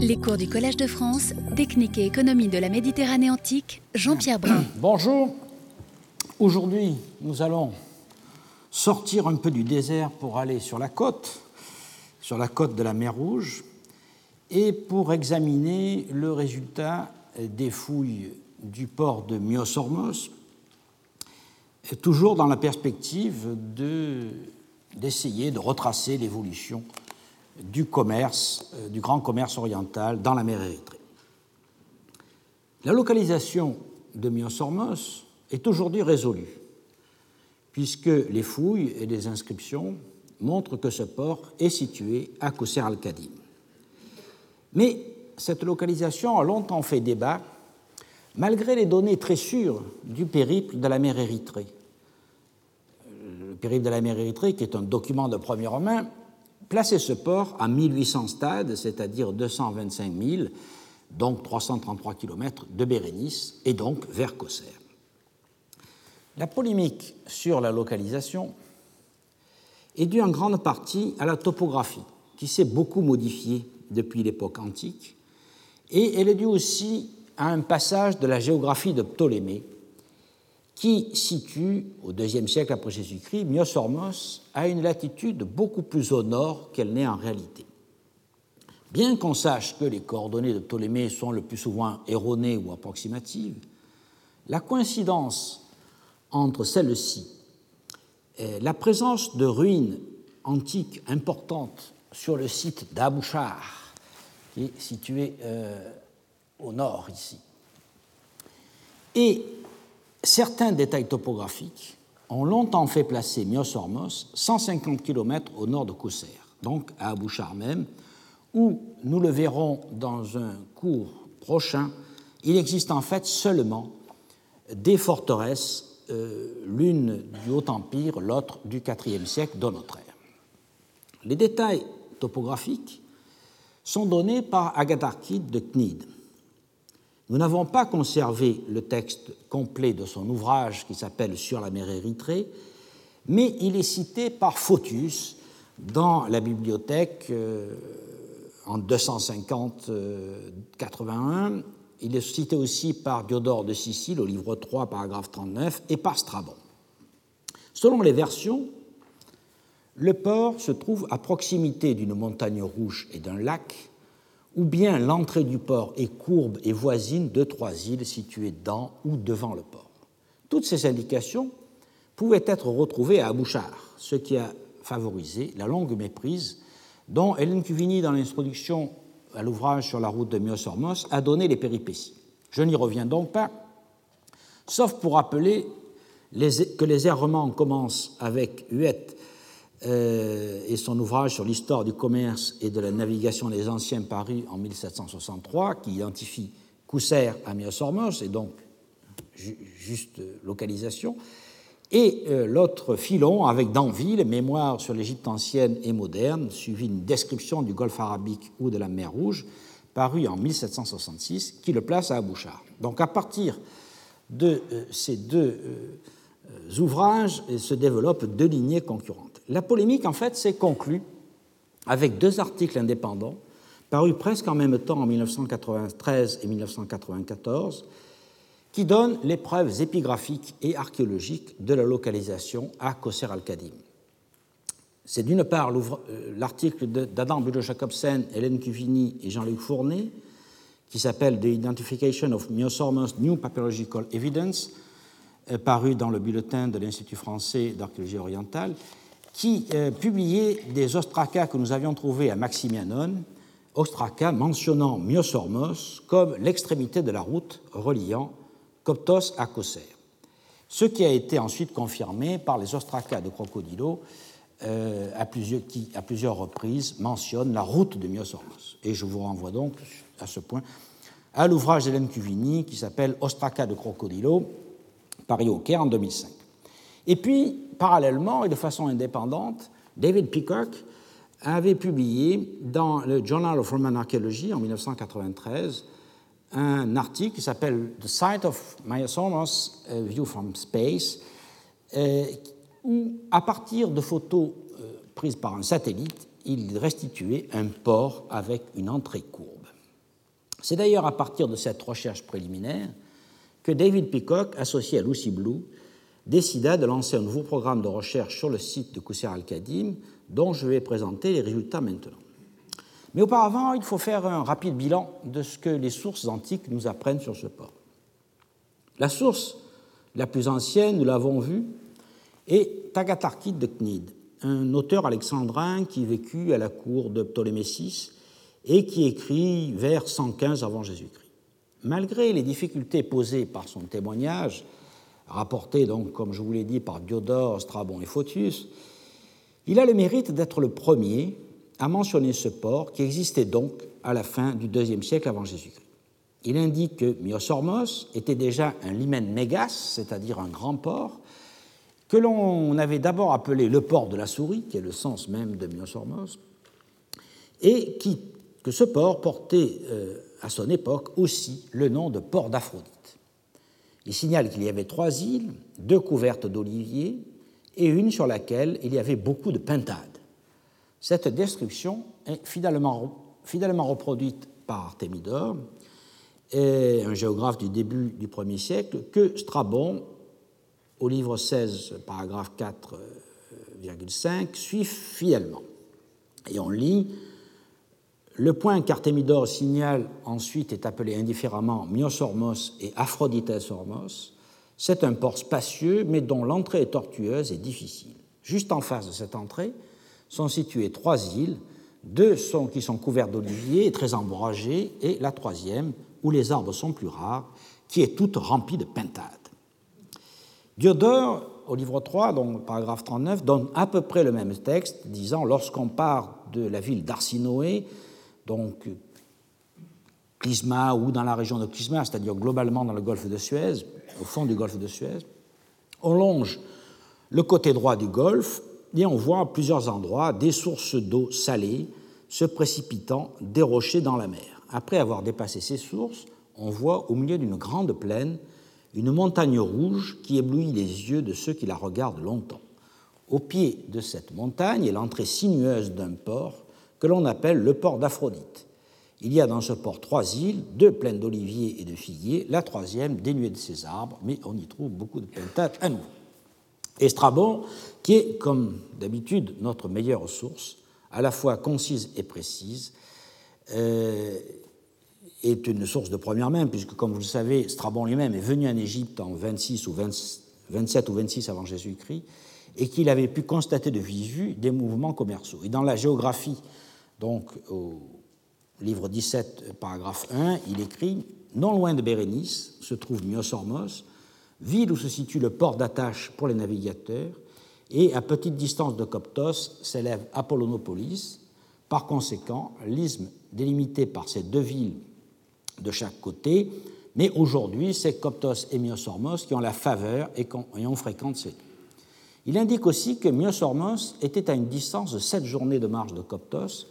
Les cours du Collège de France, Technique et économie de la Méditerranée antique, Jean-Pierre Brun. Bonjour. Aujourd'hui, nous allons sortir un peu du désert pour aller sur la côte, sur la côte de la mer Rouge, et pour examiner le résultat des fouilles du port de Myosormos, toujours dans la perspective d'essayer de retracer l'évolution du commerce, euh, du grand commerce oriental dans la mer Érythrée. La localisation de Myosormos est aujourd'hui résolue, puisque les fouilles et les inscriptions montrent que ce port est situé à Kousser al-Kadim. Mais cette localisation a longtemps fait débat, malgré les données très sûres du périple de la mer Érythrée. Le périple de la mer Érythrée, qui est un document de première main, plaçait ce port à 1800 stades, c'est-à-dire 225 000, donc 333 km de Bérénice, et donc vers Cosser. La polémique sur la localisation est due en grande partie à la topographie, qui s'est beaucoup modifiée depuis l'époque antique, et elle est due aussi à un passage de la géographie de Ptolémée, qui situe au IIe siècle après Jésus-Christ Myosormos à une latitude beaucoup plus au nord qu'elle n'est en réalité. Bien qu'on sache que les coordonnées de Ptolémée sont le plus souvent erronées ou approximatives, la coïncidence entre celles-ci la présence de ruines antiques importantes sur le site d'Abouchar, qui est situé euh, au nord ici, et certains détails topographiques ont longtemps fait placer Myosormos 150 km au nord de Kousser, donc à Abouchar même, où, nous le verrons dans un cours prochain, il existe en fait seulement des forteresses, euh, l'une du Haut Empire, l'autre du IVe siècle de notre ère. Les détails topographiques sont donnés par Agatharchide de Cnide. Nous n'avons pas conservé le texte complet de son ouvrage qui s'appelle Sur la mer Érythrée, mais il est cité par Photius dans la bibliothèque euh, en 250-81. Il est cité aussi par Diodore de Sicile au livre 3, paragraphe 39, et par Strabon. Selon les versions, le port se trouve à proximité d'une montagne rouge et d'un lac, ou bien l'entrée du port est courbe et voisine de trois îles situées dans ou devant le port. Toutes ces indications pouvaient être retrouvées à Abouchar, ce qui a favorisé la longue méprise dont Hélène Cuvigny, dans l'introduction à l'ouvrage sur la route de Myosormos, a donné les péripéties. Je n'y reviens donc pas, sauf pour rappeler que les errements commencent avec Huette euh, et son ouvrage sur l'histoire du commerce et de la navigation des anciens paru en 1763, qui identifie Cousser à Myosormos, et donc juste localisation, et euh, l'autre filon avec Danville, Mémoire sur l'Égypte ancienne et moderne, suivi une description du golfe arabique ou de la mer Rouge, paru en 1766, qui le place à Abouchar. Donc à partir de euh, ces deux ouvrages se développent deux lignées concurrentes. La polémique, en fait, s'est conclue avec deux articles indépendants parus presque en même temps en 1993 et 1994, qui donnent les preuves épigraphiques et archéologiques de la localisation à Kosser al-Kadim. C'est d'une part euh, l'article d'Adam Budo-Jacobsen, Hélène Cuvini et Jean-Luc Fournet, qui s'appelle The Identification of Myosormos New Papyrological Evidence, euh, paru dans le bulletin de l'Institut français d'archéologie orientale, qui euh, publiait des ostracas que nous avions trouvés à Maximianon, ostracas mentionnant Myosormos comme l'extrémité de la route reliant Coptos à Kosser. Ce qui a été ensuite confirmé par les ostracas de Crocodilo, euh, qui, à plusieurs reprises, mentionnent la route de Myosormos. Et je vous renvoie donc à ce point à l'ouvrage d'Hélène Cuvini qui s'appelle Ostraca de Crocodilo, paru au Caire en 2005. Et puis, parallèlement et de façon indépendante, David Peacock avait publié dans le Journal of Roman Archaeology en 1993 un article qui s'appelle The Site of Myosomus, View from Space, euh, où, à partir de photos euh, prises par un satellite, il restituait un port avec une entrée courbe. C'est d'ailleurs à partir de cette recherche préliminaire que David Peacock, associé à Lucy Blue, décida de lancer un nouveau programme de recherche sur le site de Kousser al-Kadim, dont je vais présenter les résultats maintenant. Mais auparavant, il faut faire un rapide bilan de ce que les sources antiques nous apprennent sur ce port. La source la plus ancienne, nous l'avons vu, est Tagatarkid de Cnide, un auteur alexandrin qui vécut à la cour de Ptolémée VI et qui écrit vers 115 avant Jésus-Christ. Malgré les difficultés posées par son témoignage, rapporté donc, comme je vous l'ai dit, par Diodore, Strabon et Photius, il a le mérite d'être le premier à mentionner ce port qui existait donc à la fin du IIe siècle avant Jésus-Christ. Il indique que Myosormos était déjà un limen mégas, c'est-à-dire un grand port, que l'on avait d'abord appelé le port de la souris, qui est le sens même de Myosormos, et que ce port portait euh, à son époque aussi le nom de port d'Aphrodite. Il signale qu'il y avait trois îles, deux couvertes d'oliviers et une sur laquelle il y avait beaucoup de pintades. Cette destruction est fidèlement, reproduite par Artémidore, un géographe du début du 1er siècle, que Strabon, au livre 16, paragraphe 4,5, suit fidèlement. Et on lit le point qu'Artémidore signale ensuite est appelé indifféremment Myosormos et Aphroditesormos. C'est un port spacieux, mais dont l'entrée est tortueuse et difficile. Juste en face de cette entrée sont situées trois îles, deux sont, qui sont couvertes d'oliviers et très embragées, et la troisième, où les arbres sont plus rares, qui est toute remplie de pintades. Diodore, au livre 3, donc paragraphe 39, donne à peu près le même texte, disant Lorsqu'on part de la ville d'Arsinoé, donc Clisma ou dans la région de Clisma, c'est-à-dire globalement dans le golfe de Suez, au fond du golfe de Suez. On longe le côté droit du golfe et on voit à plusieurs endroits des sources d'eau salée se précipitant des rochers dans la mer. Après avoir dépassé ces sources, on voit au milieu d'une grande plaine une montagne rouge qui éblouit les yeux de ceux qui la regardent longtemps. Au pied de cette montagne est l'entrée sinueuse d'un port que l'on appelle le port d'Aphrodite. Il y a dans ce port trois îles, deux pleines d'oliviers et de figuiers, la troisième dénuée de ses arbres, mais on y trouve beaucoup de pintades à nouveau. Et Strabon, qui est, comme d'habitude, notre meilleure source, à la fois concise et précise, euh, est une source de première main, puisque, comme vous le savez, Strabon lui-même est venu en Égypte en 26 ou 27 ou 26 avant Jésus-Christ, et qu'il avait pu constater de visu des mouvements commerciaux. Et dans la géographie donc, au livre 17, paragraphe 1, il écrit Non loin de Bérénice se trouve Myosormos, ville où se situe le port d'attache pour les navigateurs, et à petite distance de Coptos s'élève Apollonopolis. Par conséquent, l'isthme délimité par ces deux villes de chaque côté, mais aujourd'hui, c'est Coptos et Myosormos qui ont la faveur et, on fréquente ces Il indique aussi que Myosormos était à une distance de sept journées de marche de Coptos,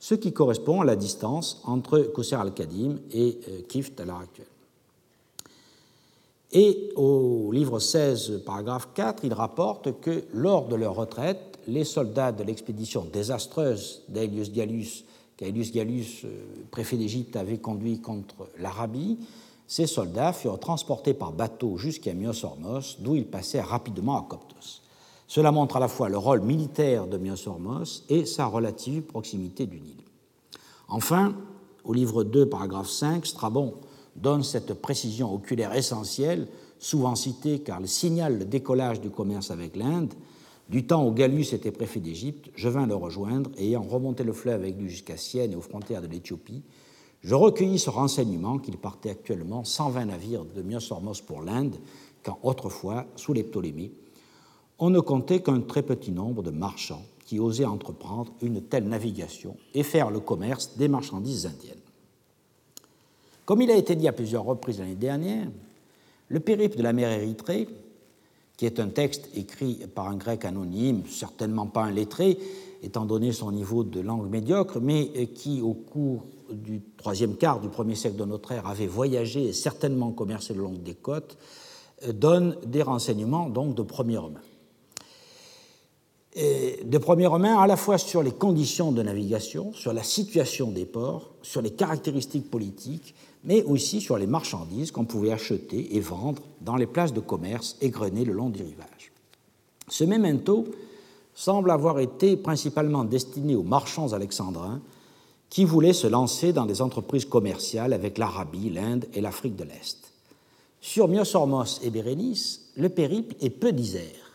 ce qui correspond à la distance entre Kousser al-Kadim et euh, Kift à l'heure actuelle. Et au livre 16, paragraphe 4, il rapporte que lors de leur retraite, les soldats de l'expédition désastreuse d'Aelius Gallus, qu'Aelius Gallus, euh, préfet d'Égypte, avait conduit contre l'Arabie, ces soldats furent transportés par bateau jusqu'à Myosormos, d'où ils passèrent rapidement à Coptos. Cela montre à la fois le rôle militaire de Myosormos et sa relative proximité du Nil. Enfin, au livre 2, paragraphe 5, Strabon donne cette précision oculaire essentielle, souvent citée car elle signale le décollage du commerce avec l'Inde. Du temps où Gallus était préfet d'Égypte, je vins le rejoindre et ayant remonté le fleuve avec lui jusqu'à Sienne et aux frontières de l'Éthiopie, je recueillis ce renseignement qu'il partait actuellement 120 navires de Myosormos pour l'Inde, quand autrefois, sous les Ptolémées, on ne comptait qu'un très petit nombre de marchands qui osaient entreprendre une telle navigation et faire le commerce des marchandises indiennes. Comme il a été dit à plusieurs reprises l'année dernière, le périple de la mer Érythrée, qui est un texte écrit par un grec anonyme, certainement pas un lettré, étant donné son niveau de langue médiocre, mais qui, au cours du troisième quart du premier siècle de notre ère, avait voyagé et certainement commercé le long des côtes, donne des renseignements donc de première main. De première main à la fois sur les conditions de navigation, sur la situation des ports, sur les caractéristiques politiques, mais aussi sur les marchandises qu'on pouvait acheter et vendre dans les places de commerce égrenées le long du rivage. Ce memento semble avoir été principalement destiné aux marchands alexandrins qui voulaient se lancer dans des entreprises commerciales avec l'Arabie, l'Inde et l'Afrique de l'Est. Sur Myosormos et Bérénice, le périple est peu disert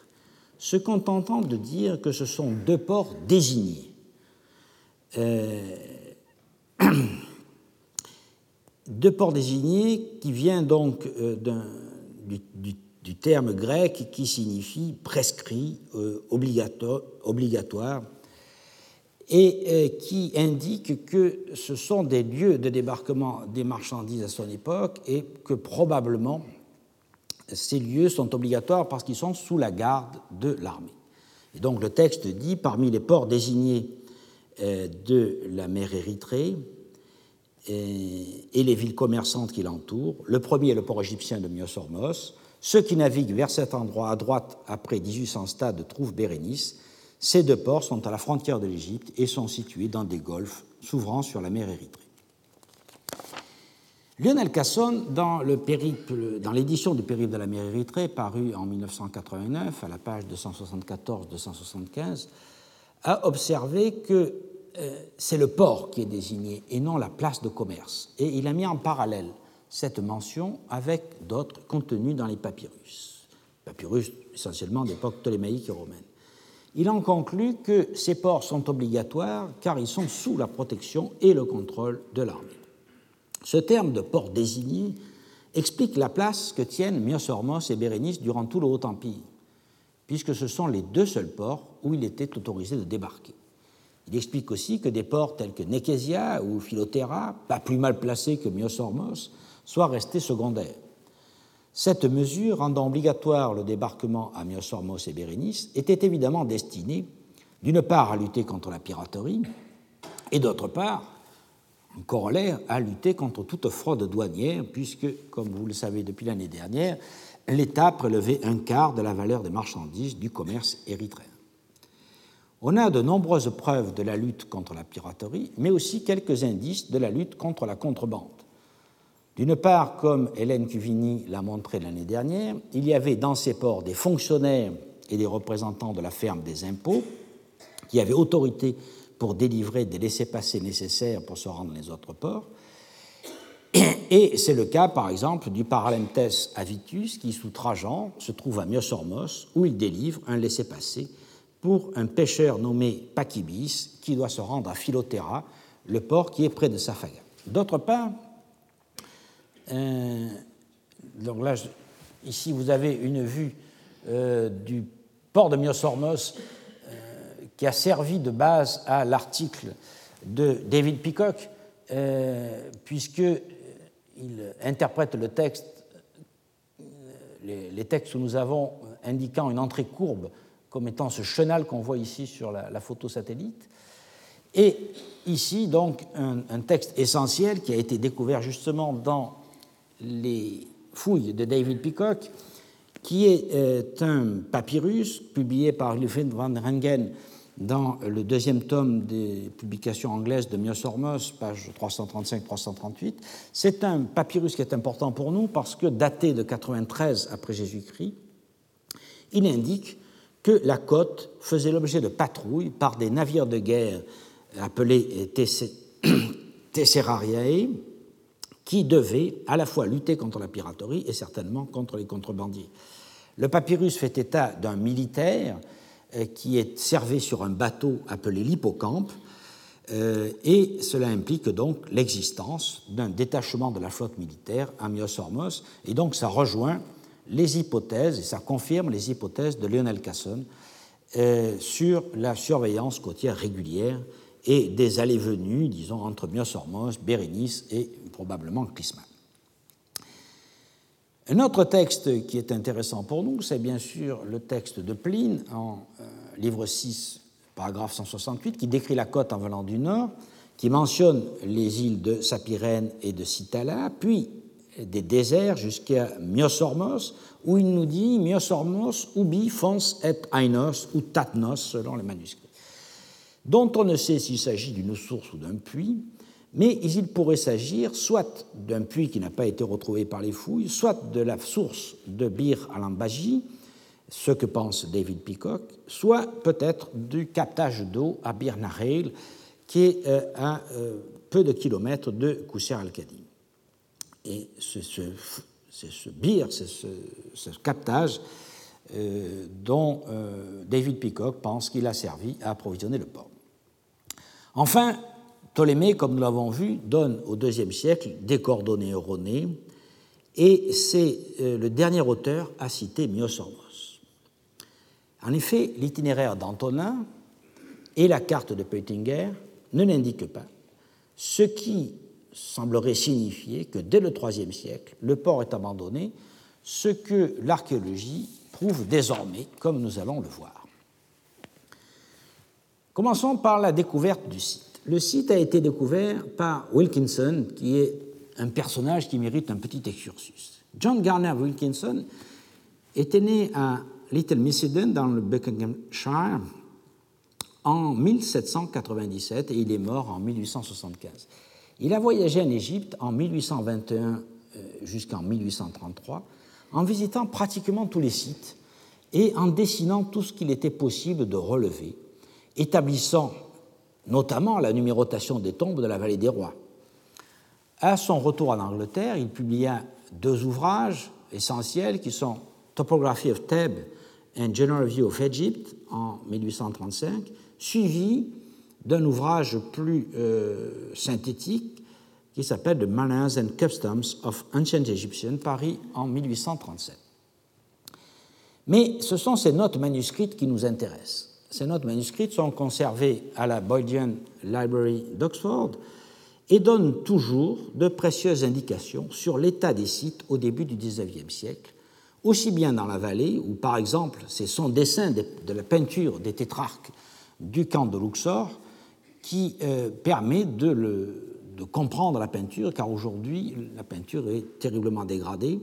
se contentant de dire que ce sont deux ports désignés. Euh, deux ports désignés qui viennent donc euh, du, terme grec qui signifie prescrit, euh, obligatoire, et qui indique que ce sont des lieux de débarquement des marchandises à son époque et que probablement ces lieux sont obligatoires parce qu'ils sont sous la garde de l'armée. Et donc le texte dit, parmi les ports désignés euh, de la mer Érythrée euh, et les villes commerçantes qui l'entourent, le premier est le port égyptien de Myosormos. Ceux qui naviguent vers cet endroit à droite après 1800 stades trouvent Bérénice. Ces deux ports sont à la frontière de l'Égypte et sont situés dans des golfes s'ouvrant sur la mer Érythrée. Lionel Casson, dans l'édition du Périple de la mer Érythrée, parue en 1989, à la page 274-275, a observé que euh, c'est le port qui est désigné et non la place de commerce. Et il a mis en parallèle cette mention avec d'autres contenus dans les papyrus, papyrus essentiellement d'époque ptolémaïque et romaine. Il en conclut que ces ports sont obligatoires car ils sont sous la protection et le contrôle de l'armée. Ce terme de port désigné explique la place que tiennent Myosormos et Bérénice durant tout le Haut Empire, puisque ce sont les deux seuls ports où il était autorisé de débarquer. Il explique aussi que des ports tels que Nekesia ou Philotera, pas plus mal placés que Myosormos, soient restés secondaires. Cette mesure rendant obligatoire le débarquement à Myosormos et Bérénice était évidemment destinée, d'une part, à lutter contre la piraterie, et d'autre part, corollaire à lutter contre toute fraude douanière, puisque, comme vous le savez depuis l'année dernière, l'État prélevait un quart de la valeur des marchandises du commerce érythréen. On a de nombreuses preuves de la lutte contre la piraterie, mais aussi quelques indices de la lutte contre la contrebande. D'une part, comme Hélène Cuvini l'a montré l'année dernière, il y avait dans ces ports des fonctionnaires et des représentants de la ferme des impôts qui avaient autorité pour délivrer des laissés-passer nécessaires pour se rendre les autres ports. Et c'est le cas, par exemple, du Paralemtes Avitus, qui, sous Trajan, se trouve à Myosormos, où il délivre un laissez-passer pour un pêcheur nommé Pachybis, qui doit se rendre à Philotera, le port qui est près de Saphaga. D'autre part, euh, donc là, ici, vous avez une vue euh, du port de Myosormos qui a servi de base à l'article de David Peacock, euh, puisqu'il interprète le texte, les, textes que nous avons indiquant une entrée courbe comme étant ce chenal qu'on voit ici sur la, photo satellite. Et ici, donc, un, texte essentiel qui a été découvert justement dans les fouilles de David Peacock, qui est euh, un papyrus publié par Lufin van Rengen dans le deuxième tome des publications anglaises de Myosormos, page 335-338. C'est un papyrus qui est important pour nous parce que, daté de 93 après Jésus-Christ, il indique que la côte faisait l'objet de patrouilles par des navires de guerre appelés Tesserariae, qui devaient à la fois lutter contre la piraterie et certainement contre les contrebandiers. Le papyrus fait état d'un militaire qui est servé sur un bateau appelé l'hippocampe, euh, et cela implique donc l'existence d'un détachement de la flotte militaire à Myosormos, et donc ça rejoint les hypothèses, et ça confirme les hypothèses de Lionel Casson euh, sur la surveillance côtière régulière et des allées-venues, disons, entre Myosormos, Bérénice et probablement Clisman. Un autre texte qui est intéressant pour nous, c'est bien sûr le texte de Pline en euh, livre 6, paragraphe 168, qui décrit la côte en venant du nord, qui mentionne les îles de Sapirène et de Citala, puis des déserts jusqu'à Myosormos, où il nous dit Myosormos ubi fons et ainos ou tatnos, selon les manuscrits, dont on ne sait s'il s'agit d'une source ou d'un puits, mais il pourrait s'agir soit d'un puits qui n'a pas été retrouvé par les fouilles, soit de la source de Bir al-Ambaji, ce que pense David Peacock, soit peut-être du captage d'eau à Bir Nahel, qui est euh, à euh, peu de kilomètres de Kousser al-Kadim. Et ce, ce, ce bir, ce, ce, captage euh, dont David Peacock pense qu'il a servi à approvisionner le port. Enfin, Ptolémée, comme nous l'avons vu, donne au IIe siècle des coordonnées erronées, et c'est le dernier auteur à citer Myosormos. En effet, l'itinéraire d'Antonin et la carte de Peutinger ne l'indiquent pas, ce qui semblerait signifier que dès le IIIe siècle, le port est abandonné, ce que l'archéologie prouve désormais, comme nous allons le voir. Commençons par la découverte du site. Le site a été découvert par Wilkinson, qui est un personnage qui mérite un petit excursus. John Garner Wilkinson était né à Little Missenden dans le Buckinghamshire en 1797 et il est mort en 1875. Il a voyagé en Égypte en 1821 euh, jusqu'en 1833 en visitant pratiquement tous les sites et en dessinant tout ce qu'il était possible de relever, établissant notamment la numérotation des tombes de la vallée des rois. À son retour en Angleterre, il publia deux ouvrages essentiels qui sont Topography of Thebes and General View of Egypt en 1835 suivi d'un ouvrage plus euh, synthétique qui s'appelle The Manners and Customs of Ancient Egyptian, paris en 1837. Mais ce sont ces notes manuscrites qui nous intéressent. Ces notes manuscrites sont conservées à la Bodleian Library d'Oxford et donnent toujours de précieuses indications sur l'état des sites au début du XIXe siècle, aussi bien dans la vallée, où par exemple c'est son dessin de la peinture des tétrarques du camp de Luxor qui euh, permet de, comprendre la peinture, car aujourd'hui la peinture est terriblement dégradée.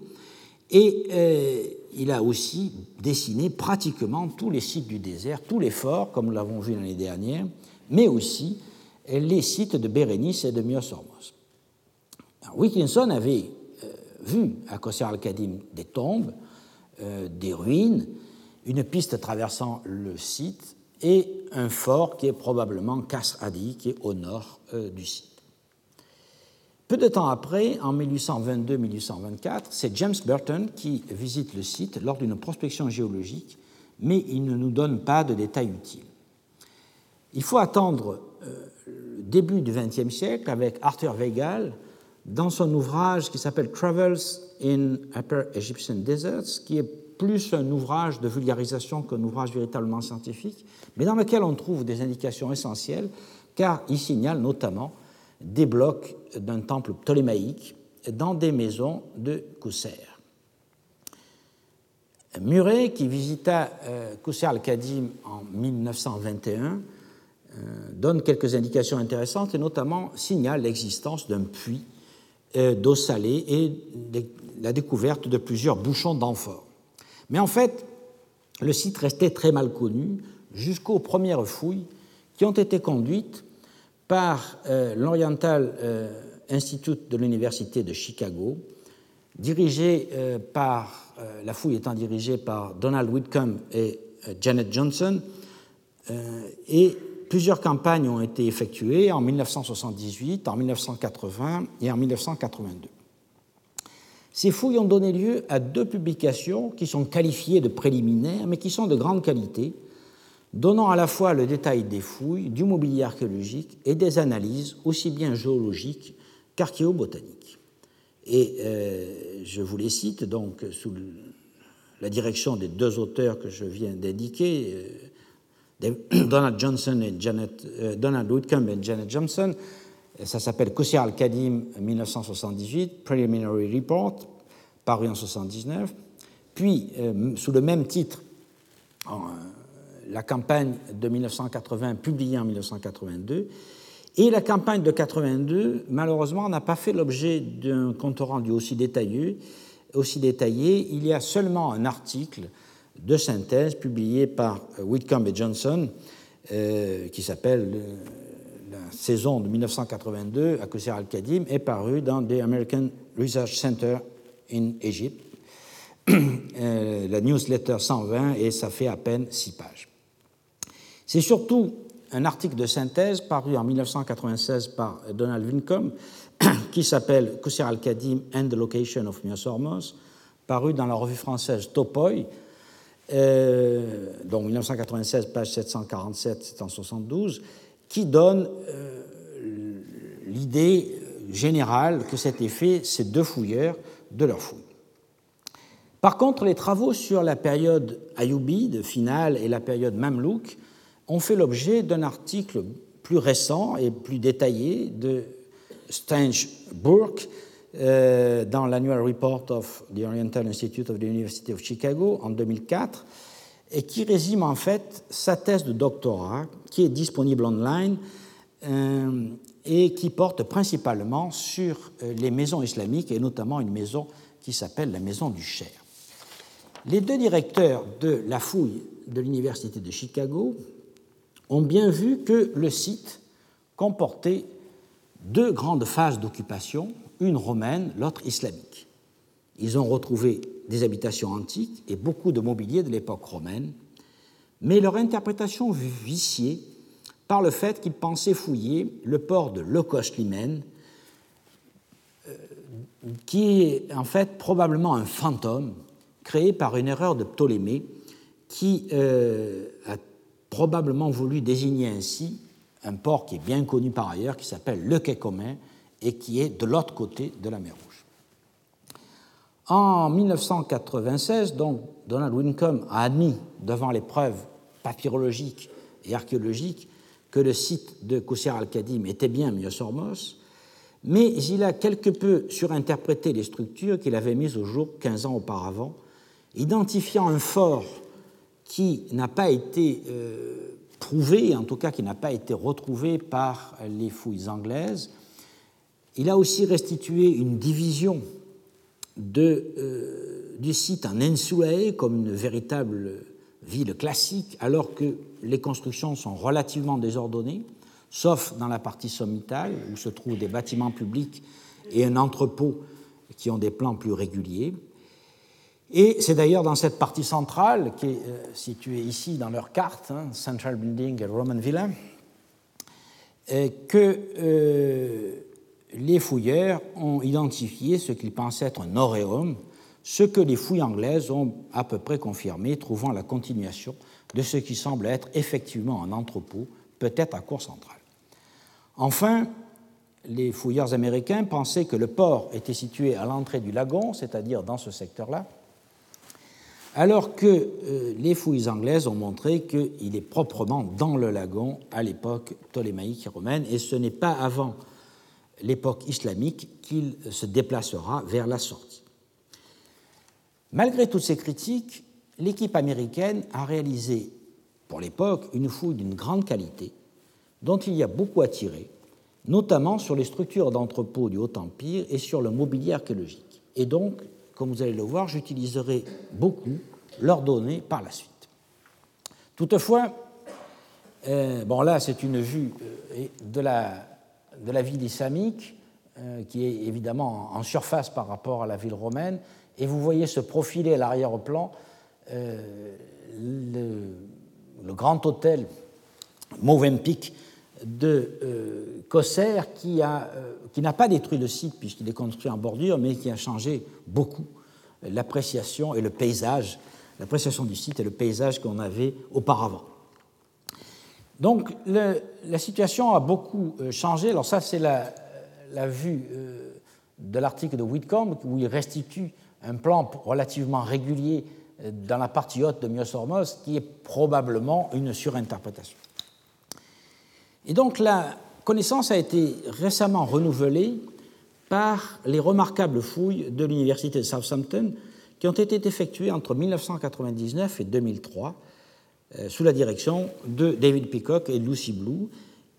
Et euh, il a aussi dessiné pratiquement tous les sites du désert, tous les forts, comme nous l'avons vu l'année dernière, mais aussi les sites de Bérénice et de Myosormos. Wilkinson avait euh, vu à Qasr al-Kadim des tombes, des ruines, une piste traversant le site et un fort qui est probablement Kasr Adi, qui est au nord euh, du site. Peu de temps après, en 1822-1824, c'est James Burton qui visite le site lors d'une prospection géologique, mais il ne nous donne pas de détails utiles. Il faut attendre euh, le début du XXe siècle avec Arthur Weigall dans son ouvrage qui s'appelle Travels in Upper Egyptian Deserts, qui est plus un ouvrage de vulgarisation qu'un ouvrage véritablement scientifique, mais dans lequel on trouve des indications essentielles, car il signale notamment des blocs d'un temple ptolémaïque dans des maisons de Kousser. Muret, qui visita euh, Kousser al-Kadim en 1921, euh, donne quelques indications intéressantes et notamment signale l'existence d'un puits euh, d'eau salée et la découverte de plusieurs bouchons d'amphores. Mais en fait, le site restait très mal connu jusqu'aux premières fouilles qui ont été conduites par euh, l'Oriental euh, Institute de l'Université de Chicago, dirigée euh, la fouille étant dirigée par Donald Whitcomb et Janet Johnson, et plusieurs campagnes ont été effectuées en 1978, en 1980 et en 1982. Ces fouilles ont donné lieu à deux publications qui sont qualifiées de préliminaires, mais qui sont de grande qualité, donnant à la fois le détail des fouilles, du mobilier archéologique et des analyses aussi bien géologiques qu'archéobotaniques. Et euh, je vous les cite donc sous la direction des deux auteurs que je viens d'indiquer, euh, Donald Johnson et Janet, euh, Donald Whitcomb et Janet Johnson. Ça s'appelle Qusir al-Kadim 1978, Preliminary Report, paru en 1979. Puis, sous le même titre, en, la campagne de 1980 publiée en 1982, Et la campagne de 82, malheureusement, n'a pas fait l'objet d'un compte rendu aussi détaillé, aussi détaillé. Il y a seulement un article de synthèse publié par Whitcomb et Johnson euh, qui s'appelle euh, La saison de 1982 à Qusr al-Kadim, est paru dans The American Research Center in Egypt, euh, la newsletter 120, et ça fait à peine six pages. C'est surtout un article de synthèse paru en 1996 par Donald Wincombe qui s'appelle Qusr al-Kadim and the Location of Myosormos, paru dans la revue française Topoi, euh, donc 1996, page 747-772, qui donne euh, l'idée générale que cet effet, ces deux fouilleurs de leur fouille. Par contre, les travaux sur la période ayoubide finale et la période mamelouk ont fait l'objet d'un article plus récent et plus détaillé de Stange Burke euh, dans l'Annual Report of the Oriental Institute of the University of Chicago en 2004 et qui résume en fait sa thèse de doctorat qui est disponible online euh, et qui porte principalement sur euh, les maisons islamiques et notamment une maison qui s'appelle la maison du Cher. Les deux directeurs de la fouille de l'Université de Chicago ont bien vu que le site comportait deux grandes phases d'occupation, une romaine, l'autre islamique. Ils ont retrouvé des habitations antiques et beaucoup de mobilier de l'époque romaine, mais leur interprétation viciée par le fait qu'ils pensaient fouiller le port de Lokos-Limen, euh, qui est en fait probablement un fantôme créé par une erreur de Ptolémée qui euh, a probablement voulu désigner ainsi un port qui est bien connu par ailleurs, qui s'appelle le Quai commun et qui est de l'autre côté de la mer Rouge. En 1996, donc, Donald Wincombe a admis devant les preuves papyrologiques et archéologiques que le site de Qusr al-Kadim était bien Myosormos, mais il a quelque peu surinterprété les structures qu'il avait mises au jour 15 ans auparavant, identifiant un fort qui n'a pas été euh, prouvé, en tout cas qui n'a pas été retrouvé par les fouilles anglaises. Il a aussi restitué une division euh, du site en Ensulae comme une véritable ville classique, alors que les constructions sont relativement désordonnées, sauf dans la partie sommitale, où se trouvent des bâtiments publics et un entrepôt qui ont des plans plus réguliers. Et c'est d'ailleurs dans cette partie centrale, qui est euh, située ici dans leur carte, hein, Central Building et Roman Villa, euh, que euh, les fouilleurs ont identifié ce qu'ils pensaient être un auréum, ce que les fouilles anglaises ont à peu près confirmé, trouvant la continuation de ce qui semble être effectivement un entrepôt, peut-être à cour centrale. Enfin, les fouilleurs américains pensaient que le port était situé à l'entrée du lagon, c'est-à-dire dans ce secteur-là, alors que euh, les fouilles anglaises ont montré qu'il est proprement dans le lagon à l'époque ptolémaïque et romaine, et ce n'est pas avant l'époque islamique qu'il se déplacera vers la sortie. Malgré toutes ces critiques, l'équipe américaine a réalisé pour l'époque une fouille d'une grande qualité, dont il y a beaucoup à tirer, notamment sur les structures d'entrepôts du Haut Empire et sur le mobilier archéologique. Et donc, comme vous allez le voir, j'utiliserai beaucoup leurs données par la suite. Toutefois, euh, bon là c'est une vue euh, de la, de la ville islamique euh, qui est évidemment en surface par rapport à la ville romaine, et vous voyez se profiler à l'arrière-plan le, grand hôtel Movenpick de Kosser qui n'a pas détruit le site puisqu'il est construit en bordure, mais qui a changé beaucoup l'appréciation et le paysage, l'appréciation du site et le paysage qu'on avait auparavant. Donc la situation a beaucoup euh, changé. Alors ça, c'est la, la, vue euh, de l'article de Whitcomb où il restitue un plan relativement régulier euh, dans la partie haute de Myosormos qui est probablement une surinterprétation. Et donc la connaissance a été récemment renouvelée par les remarquables fouilles de l'Université de Southampton qui ont été effectuées entre 1999 et 2003 euh, sous la direction de David Peacock et Lucy Blue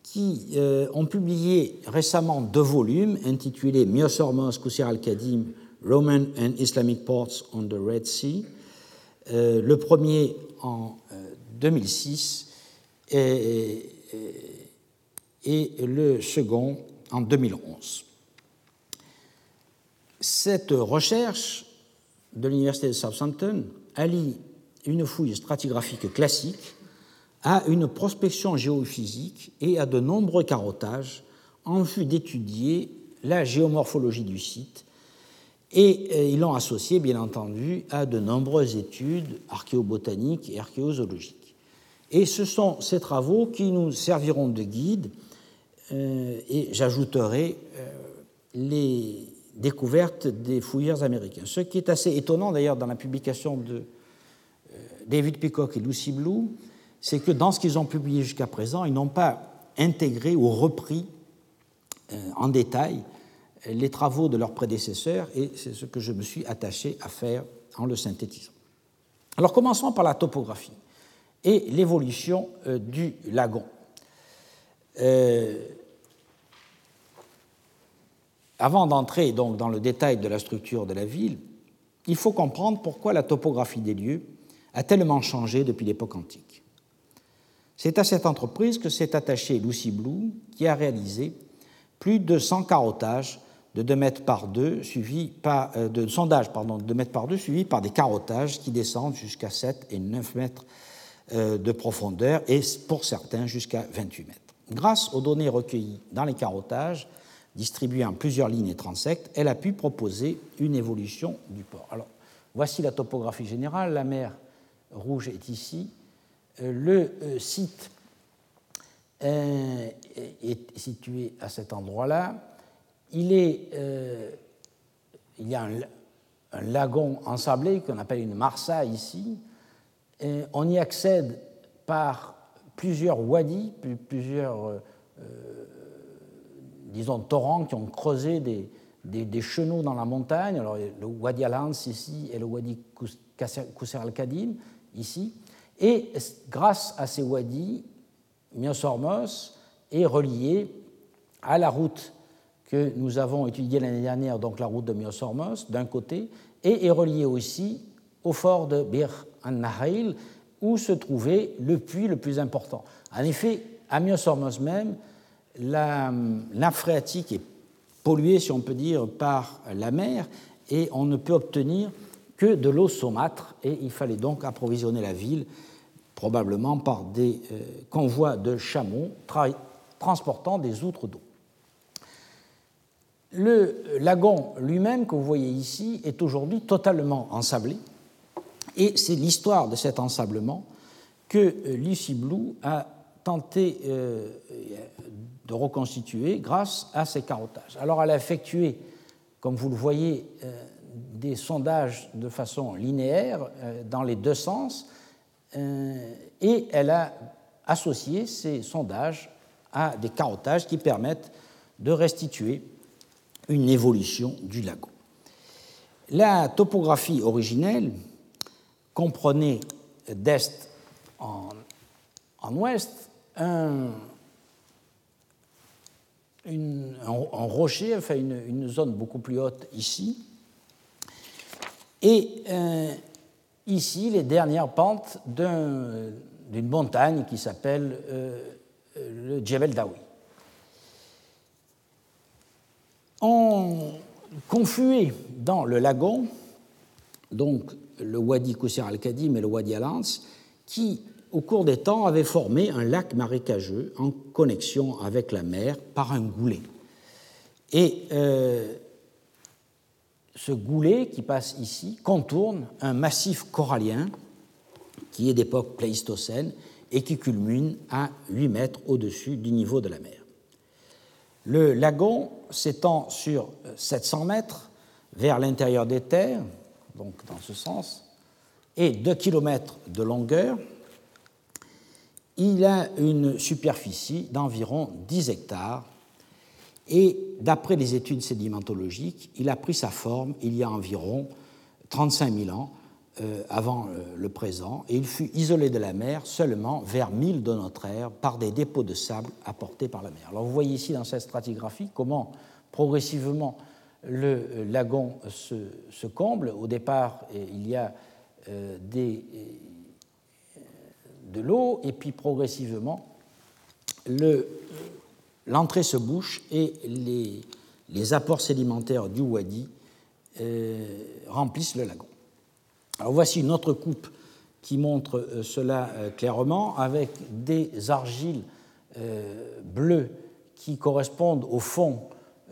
qui euh, ont publié récemment deux volumes intitulés Myosormos Kusir al-Kadim, Roman and Islamic Ports on the Red Sea. Euh, le premier en 2006 et, et, le second en 2011. Cette recherche de l'Université de Southampton allie une fouille stratigraphique classique à une prospection géophysique et à de nombreux carottages en vue d'étudier la géomorphologie du site. Et euh, ils l'ont associé, bien entendu, à de nombreuses études archéobotaniques et archéozoologiques. Et ce sont ces travaux qui nous serviront de guide, et j'ajouterai euh, les découvertes des fouilleurs américains. Ce qui est assez étonnant d'ailleurs dans la publication de David Peacock et Lucy Blue, c'est que dans ce qu'ils ont publié jusqu'à présent, ils n'ont pas intégré ou repris euh, en détail les travaux de leurs prédécesseurs, et c'est ce que je me suis attaché à faire en le synthétisant. Alors commençons par la topographie et l'évolution euh, du lagon. Euh, avant d'entrer donc dans le détail de la structure de la ville, il faut comprendre pourquoi la topographie des lieux a tellement changé depuis l'époque antique. C'est à cette entreprise que s'est attaché Lucy Blue, qui a réalisé plus de 100 carottages de 2 mètres par 2, suivis par, euh, de sondages de 2 mètres par 2, suivis par des carottages qui descendent jusqu'à 7 et 9 mètres euh, de profondeur et pour certains jusqu'à 28 mètres. Grâce aux données recueillies dans les carottages, distribuées en plusieurs lignes transectes, elle a pu proposer une évolution du port. Voici la topographie générale. La mer Rouge est ici, euh, le euh, site est situé à cet endroit-là. Il, euh, il y a un, lagon ensablé qu'on appelle une marsa ici. on y accède par plusieurs wadis, plusieurs, disons, torrents qui ont creusé des, des, chenaux dans la montagne. Alors, le wadi al ici et le wadi Kusser al-Kadim ici. Et grâce à ces wadis, Myosormos est relié à la route que nous avons étudiée l'année dernière, donc la route de Myosormos, d'un côté, et est relié aussi au fort de Bir an-Nahil, où se trouvait le puits le plus important. En effet, à Myosormos même, la nappe phréatique est polluée, si on peut dire, par la mer, et on ne peut obtenir que de l'eau saumâtre, et il fallait donc approvisionner la ville probablement par des euh, convois de chameaux transportant des outres d'eau. Le lagon lui-même, que vous voyez ici, est aujourd'hui totalement ensablé, et c'est l'histoire de cet ensablement que euh, Lucy Blue a tenté euh, de reconstituer grâce à ses carottages. Alors elle a effectué, comme vous le voyez, des sondages de façon linéaire euh, dans les deux sens euh, et elle a associé ces sondages à des carottages qui permettent de restituer une évolution du lagon. La topographie originelle comprenait d'est en, ouest un, rocher, enfin une, zone beaucoup plus haute ici, et euh, ici, les dernières pentes d'une montagne qui s'appelle euh, le Djebel Dawi. On confluait dans le lagon, donc le Wadi Kousser al-Kadim et le Wadi al-Ans, qui, au cours des temps, avaient formé un lac marécageux en connexion avec la mer par un goulet. Et euh, ce goulet qui passe ici contourne un massif corallien qui est d'époque pléistocène et qui culmine à 8 mètres au-dessus du niveau de la mer. Le lagon s'étend sur 700 mètres vers l'intérieur des terres, donc dans ce sens, et 2 km de longueur. Il a une superficie d'environ 10 hectares et d'après les études sédimentologiques, il a pris sa forme il y a environ 35 000 ans euh, avant le présent, et il fut isolé de la mer seulement vers 1000 de notre ère par des dépôts de sable apportés par la mer. Alors vous voyez ici dans cette stratigraphie comment progressivement le lagon se, comble. Au départ, il y a des, de l'eau, et puis progressivement, l'entrée se bouche et les, les, apports sédimentaires du wadi remplissent le lagon. Alors voici une autre coupe qui montre euh, cela euh, clairement avec des argiles euh, bleues qui correspondent au fond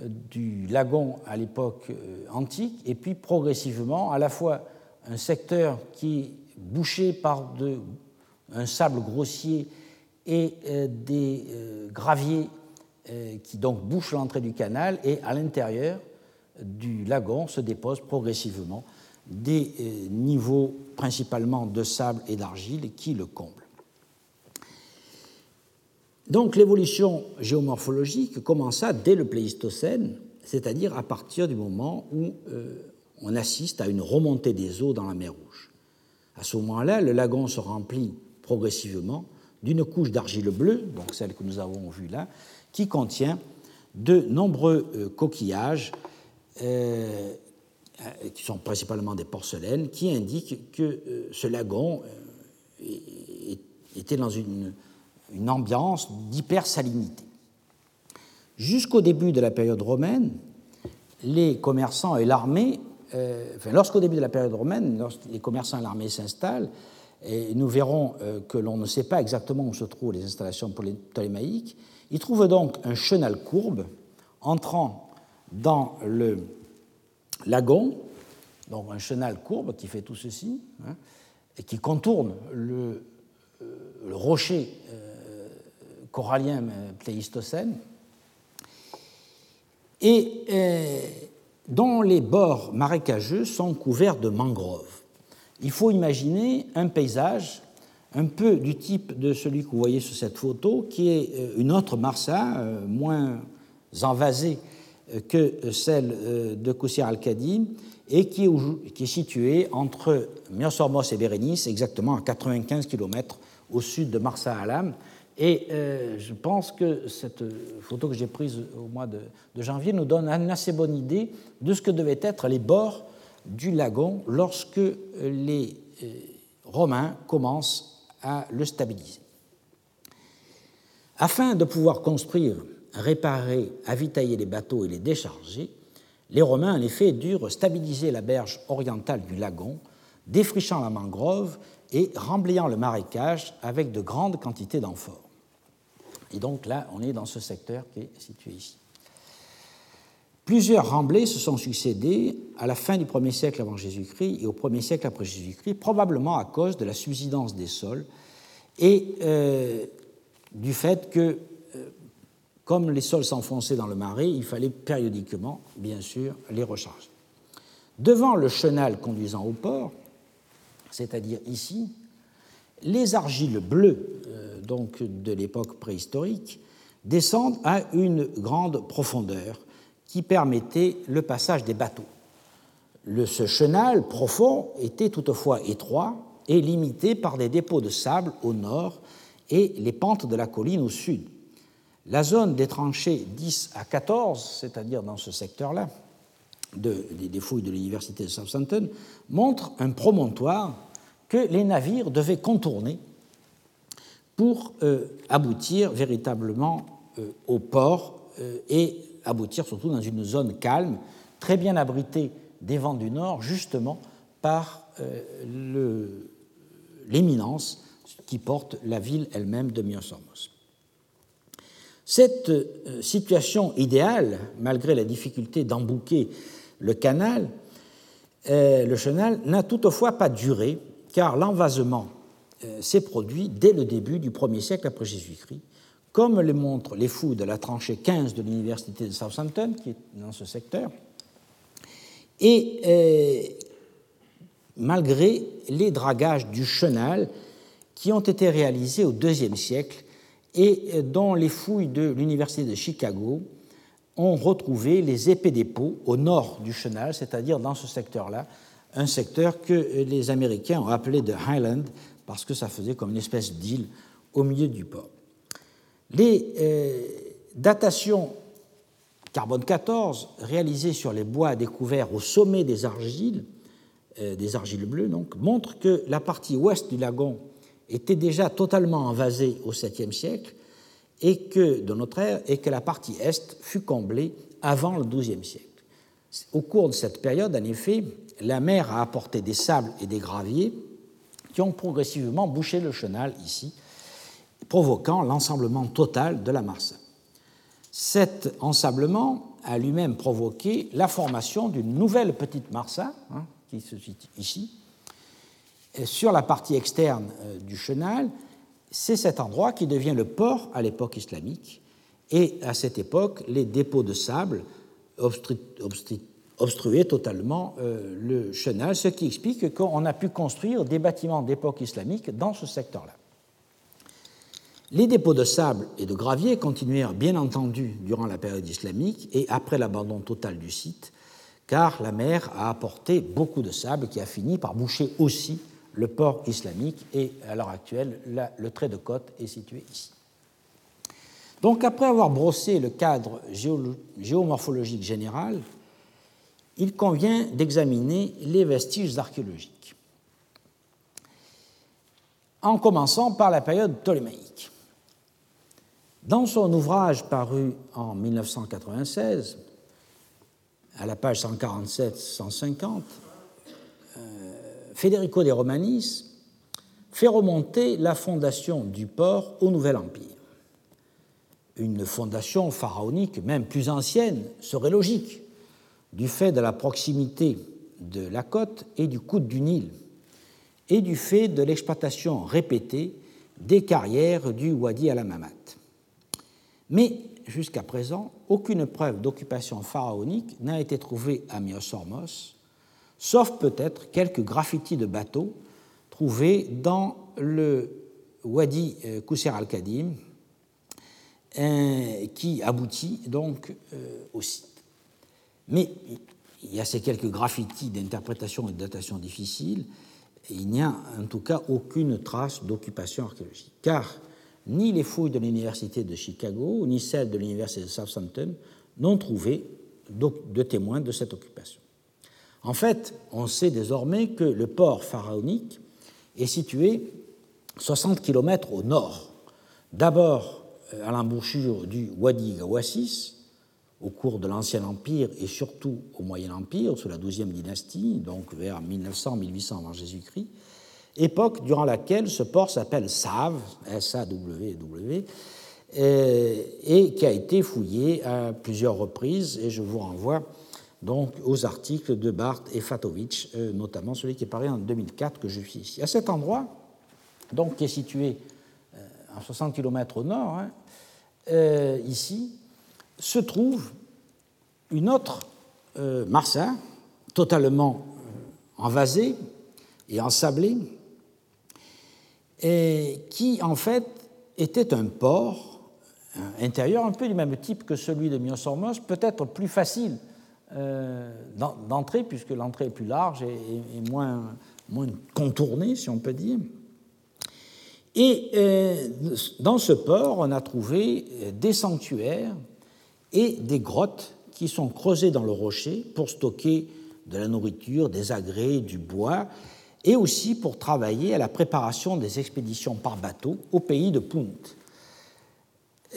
du lagon à l'époque antique et puis progressivement à la fois un secteur qui est bouché par un sable grossier et des graviers qui donc bouchent l'entrée du canal et à l'intérieur du lagon se déposent progressivement des euh, niveaux principalement de sable et d'argile qui le comblent. Donc l'évolution géomorphologique commença dès le Pléistocène, c'est-à-dire à partir du moment où euh, on assiste à une remontée des eaux dans la mer Rouge. À ce moment-là, le lagon se remplit progressivement d'une couche d'argile bleue, donc celle que nous avons vue là, qui contient de nombreux euh, coquillages euh, qui sont principalement des porcelaines, qui indiquent que ce lagon était dans une, ambiance d'hypersalinité. Jusqu'au début de la période romaine, les commerçants et l'armée, enfin, lorsqu'au début de la période romaine, lorsque les commerçants et l'armée s'installent, et nous verrons que l'on ne sait pas exactement où se trouvent les installations ptolémaïques, ils trouvent donc un chenal courbe entrant dans le lagon, donc un chenal courbe qui fait tout ceci, hein, et qui contourne le, euh, rocher euh, corallien euh, pléistocène, et dont les bords marécageux sont couverts de mangroves. Il faut imaginer un paysage un peu du type de celui que vous voyez sur cette photo, qui est une autre Marsa, moins envasée que celle euh, de Koussir al-Khadim et qui est, située entre Myosormos et Bérénice, exactement à 95 km au sud de Marsa Alam. Et euh, je pense que cette photo que j'ai prise au mois de, janvier nous donne une assez bonne idée de ce que devaient être les bords du lagon lorsque les euh, Romains commencent à le stabiliser. Afin de pouvoir construire réparer, avitailler les bateaux et les décharger, les Romains, en effet, durent stabiliser la berge orientale du lagon, défrichant la mangrove et remblayant le marécage avec de grandes quantités d'amphores. Et donc là, on est dans ce secteur qui est situé ici. Plusieurs remblais se sont succédés à la fin du 1er siècle avant Jésus-Christ et au 1er siècle après Jésus-Christ, probablement à cause de la subsidence des sols et euh, du fait que comme les sols s'enfonçaient dans le marais, il fallait périodiquement, bien sûr, les recharger. Devant le chenal conduisant au port, c'est-à-dire ici, les argiles bleues euh, donc de l'époque préhistorique descendent à une grande profondeur qui permettait le passage des bateaux. Le, ce chenal profond était toutefois étroit et limité par des dépôts de sable au nord et les pentes de la colline au sud. La zone des tranchées 10 à 14, c'est-à-dire dans ce secteur-là, des fouilles de l'université de Southampton, montre un promontoire que les navires devaient contourner pour euh, aboutir véritablement euh, au port euh, et aboutir surtout dans une zone calme, très bien abritée des vents du nord, justement par l'éminence qui porte la ville elle-même de Myosormos. Cette situation idéale, malgré la difficulté d'embouquer le canal, le chenal, n'a toutefois pas duré, car l'envasement euh, s'est produit dès le début du 1er siècle après Jésus-Christ, comme le montrent les fouilles de la tranchée 15 de l'université de Southampton, qui est dans ce secteur, et malgré les dragages du chenal qui ont été réalisés au IIe siècle et dont les fouilles de l'Université de Chicago ont retrouvé les épais dépôts au nord du chenal, c'est-à-dire dans ce secteur-là, un secteur que les Américains ont appelé de Highland parce que ça faisait comme une espèce d'île au milieu du port. Les euh, datations carbone 14 réalisées sur les bois découverts au sommet des argiles, euh, des argiles bleues donc, montrent que la partie ouest du lagon était déjà totalement envasée au 7e siècle et que, de notre ère, et que la partie est fut comblée avant le XIIe siècle. Au cours de cette période, en effet, la mer a apporté des sables et des graviers qui ont progressivement bouché le chenal ici, provoquant l'ensemblement total de la Marsa. Cet ensablement a lui-même provoqué la formation d'une nouvelle petite Marsa, hein, qui se situe ici. sur la partie externe euh, du chenal, c'est cet endroit qui devient le port à l'époque islamique. Et à cette époque, les dépôts de sable obstruaient totalement euh, le chenal, ce qui explique qu'on a pu construire des bâtiments d'époque islamique dans ce secteur-là. Les dépôts de sable et de gravier continuèrent bien entendu durant la période islamique et après l'abandon total du site, car la mer a apporté beaucoup de sable qui a fini par boucher aussi le port islamique et à l'heure actuelle, le trait de côte est situé ici. Donc après avoir brossé le cadre géomorphologique général, il convient d'examiner les vestiges archéologiques, en commençant par la période ptolémaïque. Dans son ouvrage paru en 1996, à la page 147-150, euh, Federico de Romanis fait remonter la fondation du port au Nouvel Empire. Une fondation pharaonique, même plus ancienne, serait logique, du fait de la proximité de la côte et du coude du Nil, et du fait de l'exploitation répétée des carrières du Wadi al-Amamat. Mais jusqu'à présent, aucune preuve d'occupation pharaonique n'a été trouvée à Myosormos, sauf peut-être quelques graffitis de bateaux trouvés dans le Wadi Kousser euh, al-Kadim, euh, qui aboutit donc euh, au site. Mais il y a ces quelques graffitis d'interprétation et de datation difficiles, et il n'y a en tout cas aucune trace d'occupation archéologique. Car ni les fouilles de l'Université de Chicago, ni celles de l'Université de Southampton n'ont trouvé de témoins de cette occupation. En fait, on sait désormais que le port pharaonique est situé 60 km au nord, d'abord euh, à l'embouchure du Wadi Gawassis, au cours de l'Ancien Empire et surtout au Moyen Empire, sous la XIIe dynastie, donc vers 1900-1800 avant Jésus-Christ, époque durant laquelle ce port s'appelle Save, S-A-W-W, et qui a été fouillé à plusieurs reprises, et je vous renvoie donc aux articles de Barth et Fatovic, euh, notamment celui qui est paru en 2004 que je suis ici. À cet endroit, donc qui est situé à euh, 60 km au nord, hein, euh, ici, se trouve une autre Marsa, totalement envasée et ensablée, et qui en fait était un port intérieur un peu du même type que celui de Myosormos, peut-être plus facile euh, d'entrée, puisque l'entrée est plus large et, moins, moins contournée, si on peut dire. Et euh, dans ce port, on a trouvé des sanctuaires et des grottes qui sont creusées dans le rocher pour stocker de la nourriture, des agrès, du bois, et aussi pour travailler à la préparation des expéditions par bateau au pays de Punt.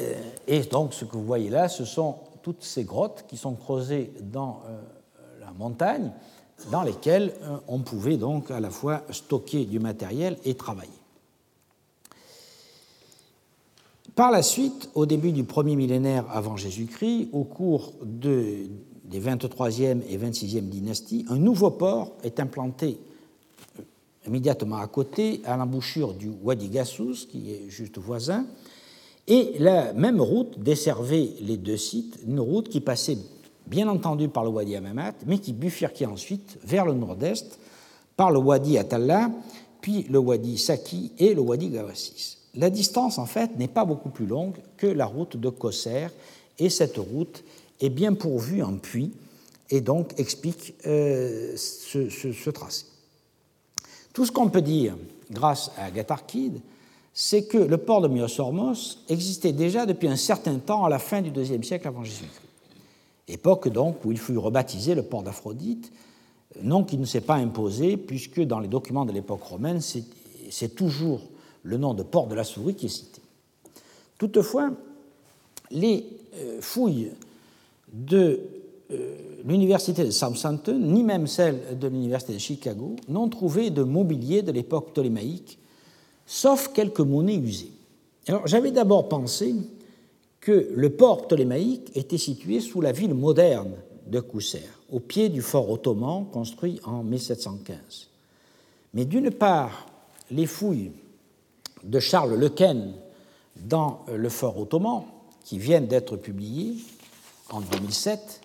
Euh, et donc ce que vous voyez là, ce sont toutes ces grottes qui sont creusées dans euh, la montagne, dans lesquelles euh, on pouvait donc à la fois stocker du matériel et travailler. Par la suite, au début du premier millénaire avant Jésus-Christ, au cours de, des 23e et 26e dynasties, un nouveau port est implanté immédiatement à côté, à l'embouchure du Wadi Gassous, qui est juste voisin, et la même route desservait les deux sites, une route qui passait bien entendu par le Wadi Amamat, mais qui bifurquait ensuite vers le nord-est par le Wadi Atalla, puis le Wadi Saki et le Wadi Gawassis. La distance, en fait, n'est pas beaucoup plus longue que la route de Kosser, et cette route est bien pourvue en puits et donc explique euh, ce, tracé. Tout ce qu'on peut dire grâce à Gatharkid, c'est que le port de Myosormos existait déjà depuis un certain temps à la fin du IIe siècle avant Jésus-Christ. Époque donc où il fut rebaptisé le port d'Aphrodite, nom qui ne s'est pas imposé puisque dans les documents de l'époque romaine, c'est toujours le nom de port de la souris qui est cité. Toutefois, les euh, fouilles de euh, l'université de Southampton, ni même celles de l'université de Chicago, n'ont trouvé de mobilier de l'époque ptolémaïque, sauf quelques monnaies usées. Alors j'avais d'abord pensé que le port ptolémaïque était situé sous la ville moderne de Kousser, au pied du fort ottoman construit en 1715. Mais d'une part, les fouilles de Charles Lequen dans le fort ottoman, qui viennent d'être publiées en 2007,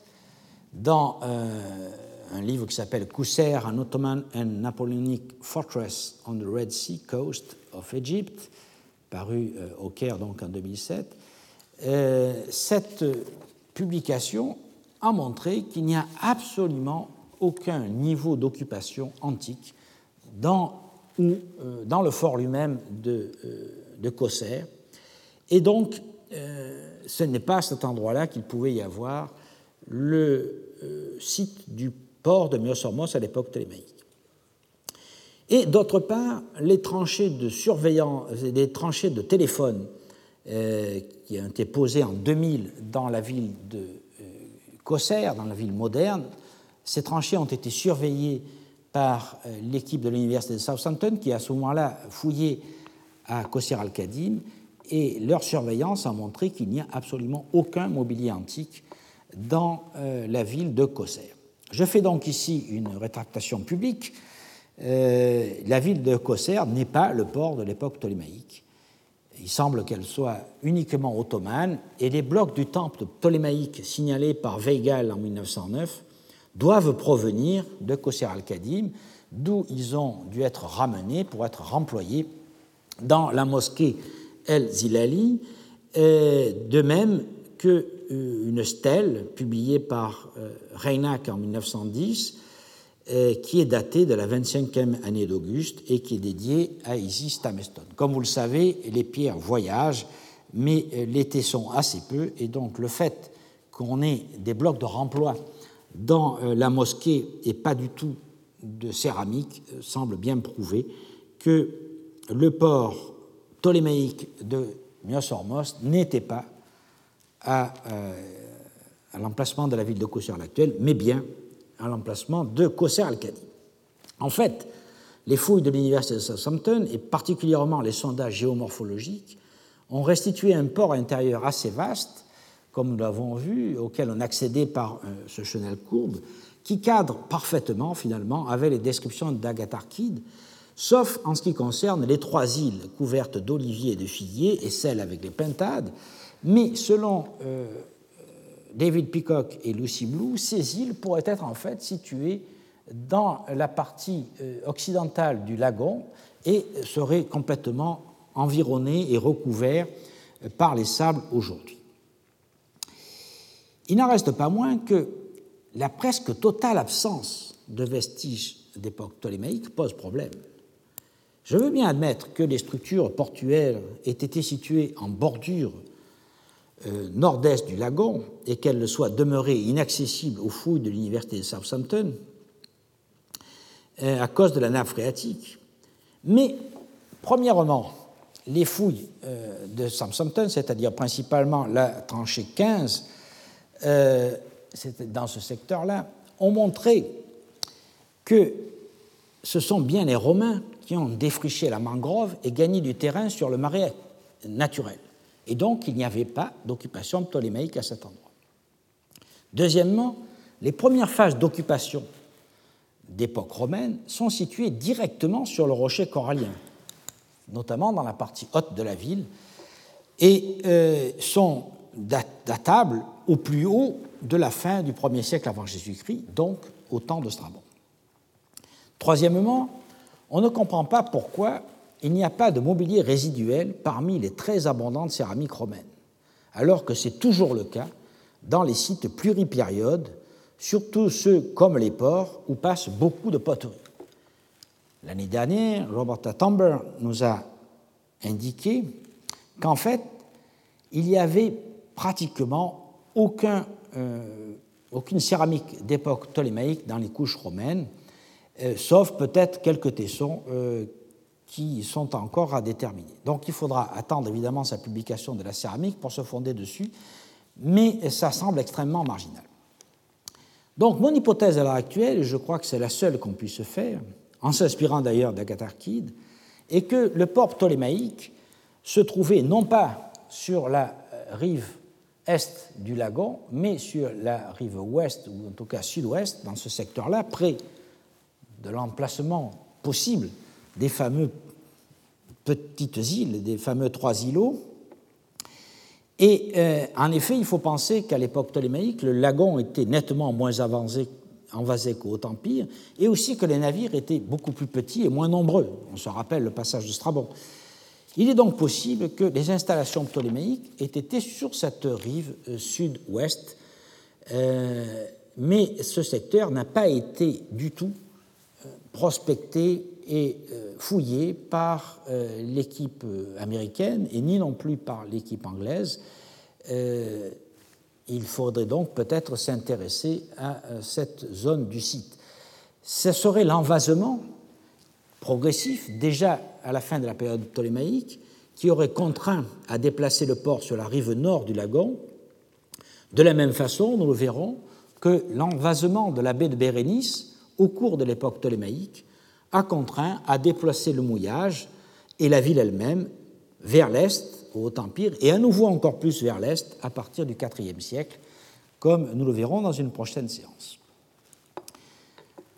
dans euh, un livre qui s'appelle Kousser, an Ottoman and Napoleonic Fortress on the Red Sea Coast of Egypt, paru euh, au Caire en 2007. Euh, cette publication a montré qu'il n'y a absolument aucun niveau d'occupation antique dans, ou, dans le fort lui-même de, de Kosser. Et donc, ce n'est pas à cet endroit-là qu'il pouvait y avoir le euh, site du port de Myosormos à l'époque ptolémaïque. Et d'autre part, les tranchées de surveillance, les tranchées de téléphone euh, qui ont été posées en 2000 dans la ville de euh, dans la ville moderne, ces tranchées ont été surveillées par euh, l'équipe de l'université de Southampton qui à ce moment-là fouillé à Kosser al-Kadim et leur surveillance a montré qu'il n'y a absolument aucun mobilier antique dans euh, la ville de Kosser. Je fais donc ici une rétractation publique. Euh, la ville de Kosser n'est pas le port de l'époque ptolémaïque. Il semble qu'elle soit uniquement ottomane et les blocs du temple ptolémaïque signalés par Weigel en 1909 doivent provenir de Kosser al-Kadim, d'où ils ont dû être ramenés pour être remployés dans la mosquée El-Zilali, de même que euh, stèle publiée par euh, Reinach en 1910, euh, qui est datée de la 25e année d'Auguste et qui est dédiée à Isis Tameston. Comme vous le savez, les pierres voyagent, mais les tessons assez peu, et donc le fait qu'on ait des blocs de remploi dans la mosquée et pas du tout de céramique semble bien prouver que le port ptolémaïque de Myosormos n'était pas euh, à, l'emplacement de la ville de Kosser actuelle, mais bien à l'emplacement de Kosser al-Kadi. En fait, les fouilles de l'université de Southampton, et particulièrement les sondages géomorphologiques, ont restitué un port intérieur assez vaste, comme nous l'avons vu, auquel on accédait par euh, ce chenel courbe, qui cadre parfaitement finalement avec les descriptions d'Agatharkid, sauf en ce qui concerne les trois îles couvertes d'oliviers et de figuiers et celles avec les pintades, mais selon euh, David Peacock et Lucy Blue, ces îles pourraient être en fait situées dans la partie euh, occidentale du lagon et seraient complètement environnées et recouvertes par les sables aujourd'hui. Il n'en reste pas moins que la presque totale absence de vestiges d'époque ptolémaïque pose problème. Je veux bien admettre que les structures portuaires aient été situées en bordure euh, nord-est du lagon et qu'elle soit demeurée inaccessible aux fouilles de l'université de Southampton euh, à cause de la nappe phréatique. Mais, premièrement, les fouilles euh, de Southampton, c'est-à-dire principalement la tranchée 15, dans ce secteur-là, ont montré que ce sont bien les Romains qui ont défriché la mangrove et gagné du terrain sur le marais naturel. Et donc, il n'y avait pas d'occupation ptolémaïque à cet endroit. Deuxièmement, les premières phases d'occupation d'époque romaine sont situées directement sur le rocher corallien, notamment dans la partie haute de la ville, et euh, sont datables au plus haut de la fin du 1er siècle avant Jésus-Christ, donc au temps de Strabon. Troisièmement, on ne comprend pas pourquoi il n'y a pas de mobilier résiduel parmi les très abondantes céramiques romaines, alors que c'est toujours le cas dans les sites pluripériodes surtout ceux comme les ports où passe beaucoup de poteries. L'année dernière, Roberta Tomber nous a indiqué qu'en fait, il y avait pratiquement aucun, euh, aucune céramique d'époque ptolémaïque dans les couches romaines, euh, sauf peut-être quelques tessons euh, qui sont encore à déterminer. Donc il faudra attendre évidemment sa publication de la céramique pour se fonder dessus, mais ça semble extrêmement marginal. Donc mon hypothèse à l'heure actuelle, et je crois que c'est la seule qu'on puisse faire, en s'inspirant d'ailleurs d'Agatharchide, est que le port ptolémaïque se trouvait non pas sur la rive est du lagon, mais sur la rive ouest, ou en tout cas sud-ouest, dans ce secteur-là, près de l'emplacement possible des fameux petites îles, des fameux trois îlots. Et euh, en effet, il faut penser qu'à l'époque ptolémaïque, le lagon était nettement moins avancé, envasé qu'au Haut Empire, et aussi que les navires étaient beaucoup plus petits et moins nombreux. On se rappelle le passage de Strabon. Il est donc possible que les installations ptolémaïques aient été sur cette rive euh, sud-ouest, euh, mais ce secteur n'a pas été du tout prospecté et euh, fouillé par euh, l'équipe euh, américaine et ni non plus par l'équipe anglaise. il faudrait donc peut-être s'intéresser à cette zone du site. Ce serait l'envasement progressif, déjà à la fin de la période ptolémaïque, qui aurait contraint à déplacer le port sur la rive nord du lagon. De la même façon, nous le verrons, que l'envasement de la baie de Bérénice au cours de l'époque ptolémaïque a contraint à déplacer le mouillage et la ville elle-même vers l'est, au Haut-Empire, et à nouveau encore plus vers l'est à partir du IVe siècle, comme nous le verrons dans une prochaine séance.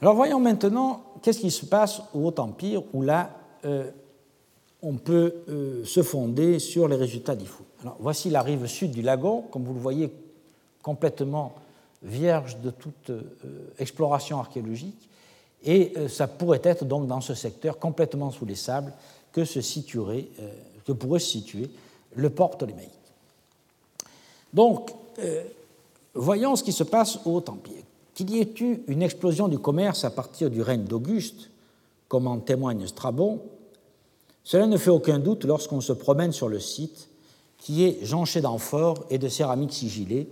Alors voyons maintenant qu'est-ce qui se passe au Haut-Empire, où là, on peut euh, se fonder sur les résultats d'Ifou. Voici la rive sud du lagon, comme vous le voyez, complètement vierge de toute euh, exploration archéologique, et euh, ça pourrait être donc dans ce secteur complètement sous les sables que, se situerait, euh, pourrait se situer le port ptolémaïque. Donc, voyons ce qui se passe au Haut-Empire. Qu'il y ait eu une explosion du commerce à partir du règne d'Auguste, comme en témoigne Strabon, cela ne fait aucun doute lorsqu'on se promène sur le site qui est jonché d'amphores et de céramiques sigillées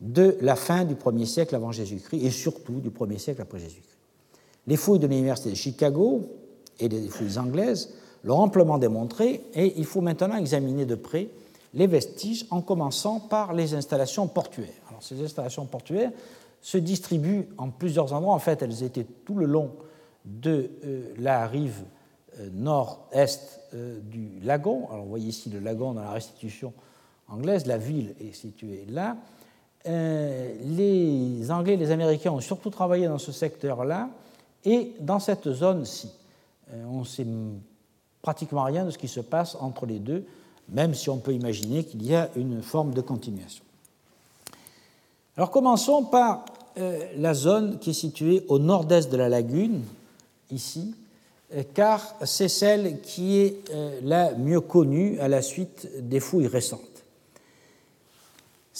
de la fin du 1er siècle avant Jésus-Christ et surtout du 1er siècle après Jésus-Christ. Les fouilles de l'Université de Chicago et des fouilles anglaises l'ont amplement démontré et il faut maintenant examiner de près les vestiges en commençant par les installations portuaires. Alors, ces installations portuaires se distribuent en plusieurs endroits. En fait, elles étaient tout le long de euh, la rive euh, nord-est euh, du lagon. Alors, vous voyez ici le lagon dans la restitution anglaise. La ville est située là. Les Anglais et les Américains ont surtout travaillé dans ce secteur-là et dans cette zone-ci. On ne sait pratiquement rien de ce qui se passe entre les deux, même si on peut imaginer qu'il y a une forme de continuation. Alors commençons par la zone qui est située au nord-est de la lagune, ici, car c'est celle qui est la mieux connue à la suite des fouilles récentes.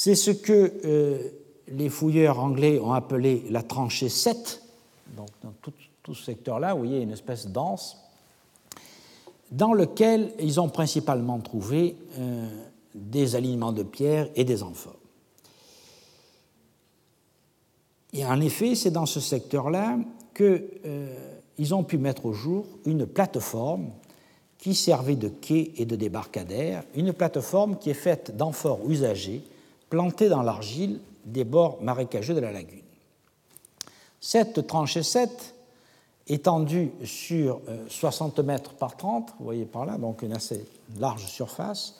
C'est ce que euh, les fouilleurs anglais ont appelé la tranchée 7. Donc, dans tout, ce secteur-là, vous voyez une espèce d'anse dans lequel ils ont principalement trouvé euh, des alignements de pierres et des amphores. Et en effet, c'est dans ce secteur-là euh, ont pu mettre au jour une plateforme qui servait de quai et de débarcadère, une plateforme qui est faite d'amphores usagés planté dans l'argile des bords marécageux de la lagune. Cette tranchée 7, étendue sur 60 euh, mètres par 30, vous voyez par là, donc une assez large surface,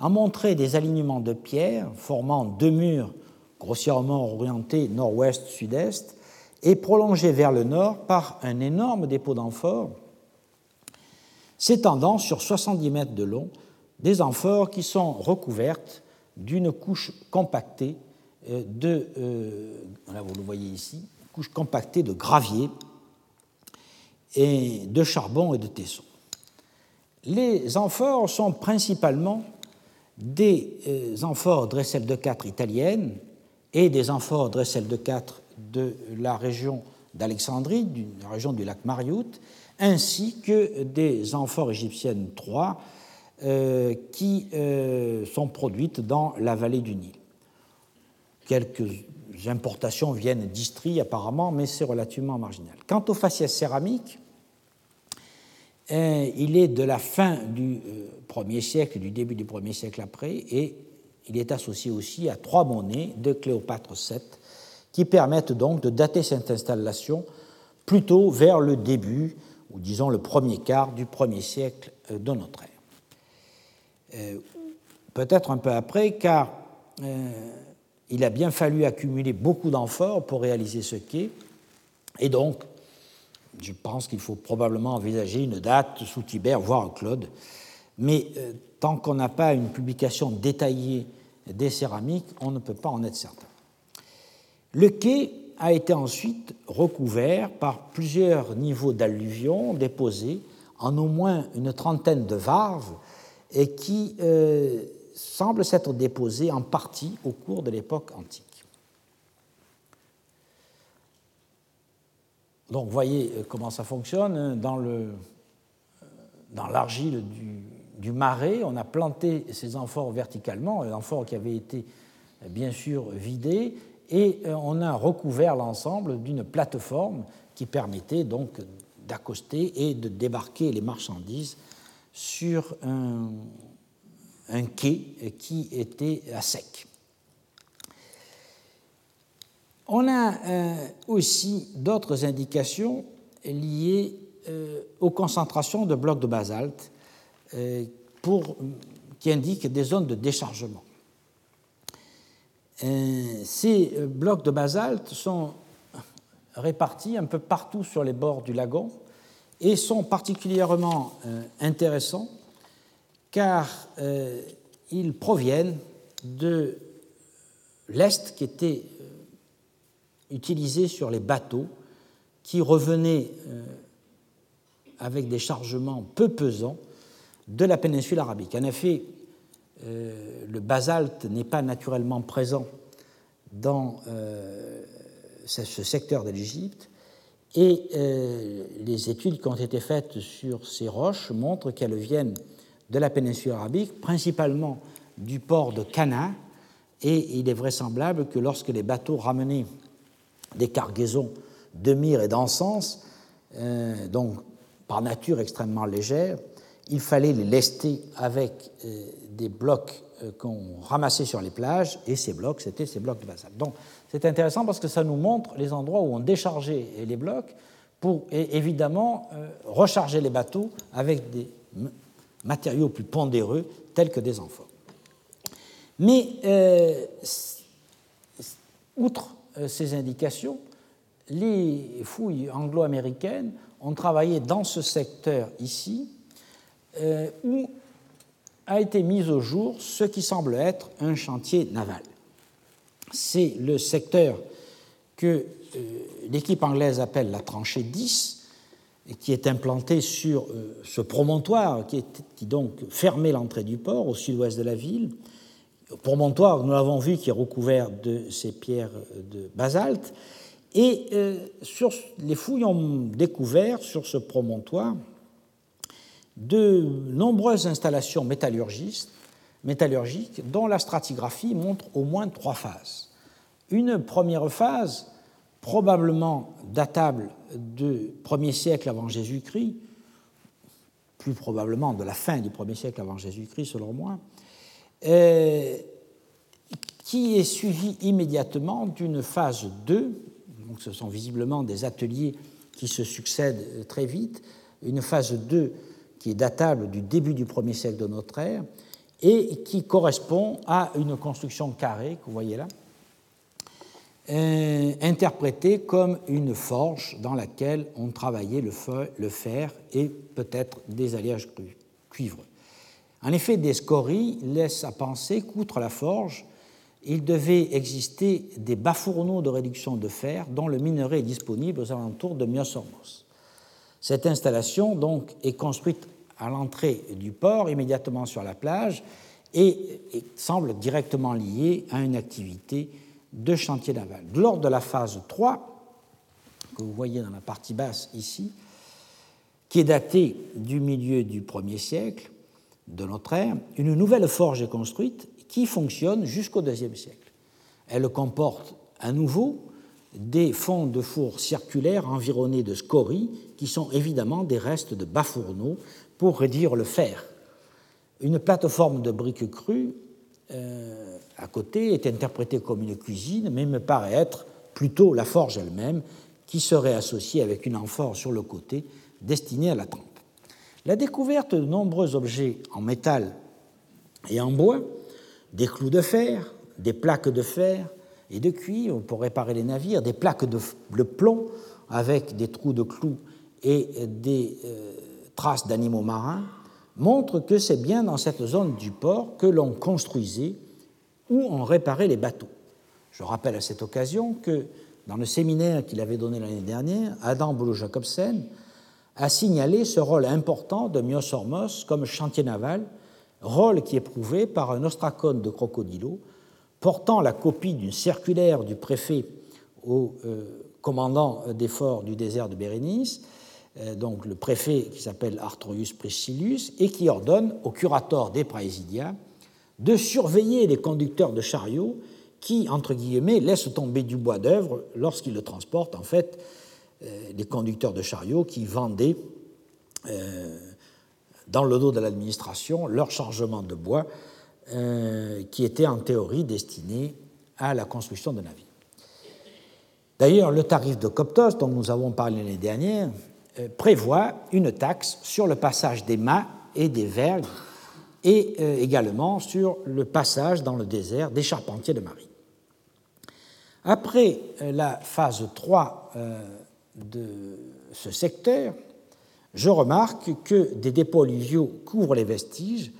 a montré des alignements de pierres formant deux murs grossièrement orientés nord-ouest-sud-est et prolongés vers le nord par un énorme dépôt d'amphores s'étendant sur 70 mètres de long, des amphores qui sont recouvertes d'une couche compactée euh, de, euh, vous le voyez ici, couche compactée de gravier et de charbon et de tesson. Les amphores sont principalement des euh, amphores Dressel de 4 italiennes et des amphores Dressel de 4 de la région d'Alexandrie, de la région du lac Mariout, ainsi que des amphores égyptiennes 3 euh, qui euh, sont produites dans la vallée du Nil. Quelques importations viennent d'Istrie apparemment, mais c'est relativement marginal. Quant aux faciès céramiques, euh, il est de la fin du 1er siècle, du début du 1er siècle après, et il est associé aussi à trois monnaies de Cléopâtre VII qui permettent donc de dater cette installation plutôt vers le début, ou disons le premier quart du premier siècle de notre ère. Euh, peut-être un peu après, car euh, il a bien fallu accumuler beaucoup d'amphores pour réaliser ce quai, et donc je pense qu'il faut probablement envisager une date sous Tibère, voire Claude, mais euh, tant qu'on n'a pas une publication détaillée des céramiques, on ne peut pas en être certain. Le quai a été ensuite recouvert par plusieurs niveaux d'alluvions déposés en au moins une trentaine de varves et qui euh, semblent s'être déposés en partie au cours de l'époque antique. Donc, voyez euh, comment ça fonctionne. Hein. Euh, dans l'argile du, marais, on a planté ces amphores verticalement, amphores qui avaient été bien sûr vidés, et on a recouvert l'ensemble d'une plateforme qui permettait donc d'accoster et de débarquer les marchandises sur un, quai qui était à sec. On a euh, aussi d'autres indications liées euh, aux concentrations de blocs de basalte euh, qui indiquent des zones de déchargement. Ces blocs de basalte sont répartis un peu partout sur les bords du lagon et sont particulièrement euh, intéressants car euh, ils proviennent de l'Est qui était euh, utilisé sur les bateaux qui revenaient avec des chargements peu pesants de la péninsule arabique. Le basalte n'est pas naturellement présent dans ce secteur de l'Égypte, et euh, les études qui ont été faites sur ces roches montrent qu'elles viennent de la péninsule arabique, principalement du port de Cana, et il est vraisemblable que lorsque les bateaux ramenaient des cargaisons de myrrhe et d'encens, euh, donc par nature extrêmement légères, il fallait les lester avec euh, des blocs qu'on ramassait sur les plages, et ces blocs, c'était ces blocs de basalte. Donc c'est intéressant parce que ça nous montre les endroits où on déchargeait les blocs pour évidemment euh, recharger les bateaux avec des matériaux plus pondéreux tels que des amphores. Mais euh, outre euh, ces indications, les fouilles anglo-américaines ont travaillé dans ce secteur ici, où a été mis au jour ce qui semble être un chantier naval c'est le secteur que euh, l'équipe anglaise appelle la tranchée 10, et qui est implanté sur euh, ce promontoire qui, donc fermait l'entrée du port au sud-ouest de la ville. Promontoire, nous l'avons vu, qui est recouvert de ces pierres de basalte. Et euh, sur, les fouilles ont découvert sur ce promontoire de nombreuses installations métallurgistes métallurgique dont la stratigraphie montre au moins trois phases. Une première phase, probablement datable du 1er siècle avant Jésus-Christ, plus probablement de la fin du 1er siècle avant Jésus-Christ selon moi, euh, qui est suivie immédiatement d'une phase 2, donc ce sont visiblement des ateliers qui se succèdent très vite, une phase 2 qui est datable du début du 1er siècle de notre ère, et qui correspond à une construction carrée que vous voyez là, euh, interprétée comme une forge dans laquelle on travaillait le, fer et peut-être des alliages cuivreux. En effet, des scories laissent à penser qu'outre la forge, il devait exister des bas-fourneaux de réduction de fer dont le minerai est disponible aux alentours de Myosormos. Cette installation donc est construite à l'entrée du port, immédiatement sur la plage, et, semble directement lié à une activité de chantier naval. Lors de la phase 3, que vous voyez dans la partie basse ici, qui est datée du milieu du 1er siècle de notre ère, une nouvelle forge est construite qui fonctionne jusqu'au IIe siècle. Elle comporte à nouveau des fonds de four circulaires environnés de scories qui sont évidemment des restes de bas-fourneaux pour réduire le fer. Une plateforme de briques crues euh, à côté est interprétée comme une cuisine, mais me paraît être plutôt la forge elle-même qui serait associée avec une amphore sur le côté destinée à la trempe. La découverte de nombreux objets en métal et en bois, des clous de fer, des plaques de fer et de cuivre pour réparer les navires, des plaques de plomb avec des trous de clous et des euh, traces d'animaux marins, montrent que c'est bien dans cette zone du port que l'on construisait ou on réparait les bateaux. Je rappelle à cette occasion que dans le séminaire qu'il avait donné l'année dernière, Adam Boulou-Jacobsen a signalé ce rôle important de Myosormos comme chantier naval, rôle qui est prouvé par un ostracone de crocodilo portant la copie d'une circulaire du préfet au euh, commandant des forts du désert de Bérénice, donc le préfet qui s'appelle Artorius Priscillus, et qui ordonne au curator des Praesidia de surveiller les conducteurs de chariots qui, entre guillemets, laissent tomber du bois d'œuvre lorsqu'ils le transportent, en fait, euh, les conducteurs de chariots qui vendaient euh, dans le dos de l'administration leur chargement de bois qui était en théorie destiné à la construction de navires. D'ailleurs, le tarif de Coptos, dont nous avons parlé l'année dernière, euh, prévoit une taxe sur le passage des mâts et des vergues et euh, également sur le passage dans le désert des charpentiers de marine. Après euh, la phase 3 de ce secteur, je remarque que des dépôts alluviaux couvrent les vestiges,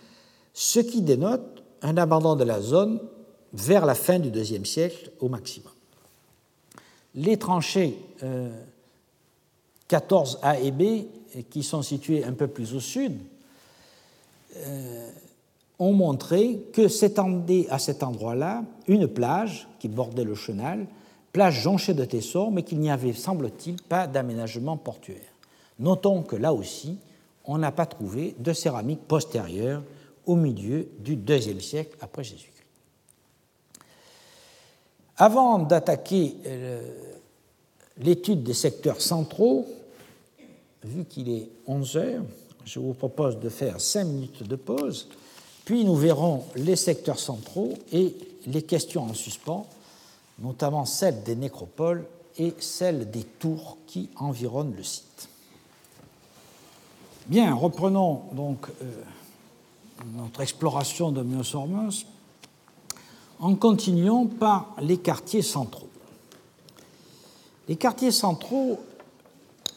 ce qui dénote un abandon de la zone vers la fin du IIe siècle au maximum. Les tranchées 14 A et B, qui sont situés un peu plus au sud, euh, ont montré que s'étendait à cet endroit-là une plage qui bordait le chenal, plage jonchée de tessors, mais qu'il n'y avait, semble-t-il, pas d'aménagement portuaire. Notons que là aussi, on n'a pas trouvé de céramique postérieure au milieu du IIe siècle après Jésus-Christ. Avant d'attaquer euh, l'étude des secteurs centraux, vu qu'il est 11 heures, je vous propose de faire 5 minutes de pause, puis nous verrons les secteurs centraux et les questions en suspens, notamment celles des nécropoles et celles des tours qui environnent le site. Bien, reprenons donc euh, notre exploration de Myosormos en continuant par les quartiers centraux. Les quartiers centraux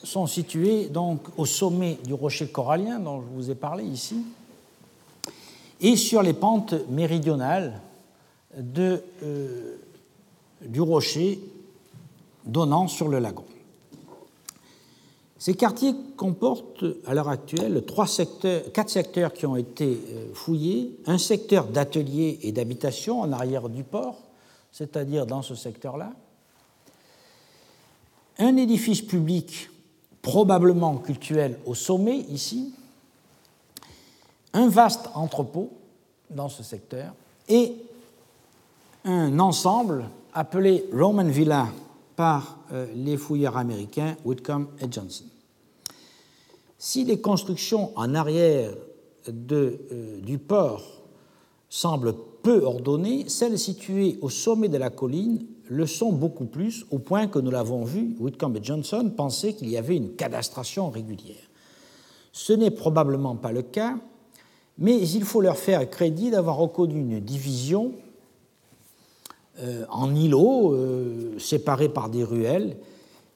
sont situés donc au sommet du rocher corallien dont je vous ai parlé ici et sur les pentes méridionales euh, du rocher donnant sur le lagon. Ces quartiers comportent à l'heure actuelle quatre secteurs qui ont été euh, fouillés, un secteur d'ateliers et d'habitation en arrière du port, c'est-à-dire dans ce secteur-là, un édifice public probablement cultuel au sommet ici, un vaste entrepôt dans ce secteur et un ensemble appelé Roman Villa par euh, les fouilleurs américains Whitcomb et Johnson. Si les constructions en arrière de, euh, du port semblent peu ordonnées, celles situées au sommet de la colline le sont beaucoup plus, au point que nous l'avons vu, Whitcomb et Johnson pensaient qu'il y avait une cadastration régulière. Ce n'est probablement pas le cas, mais il faut leur faire crédit d'avoir reconnu une division euh, en îlots euh, séparés par des ruelles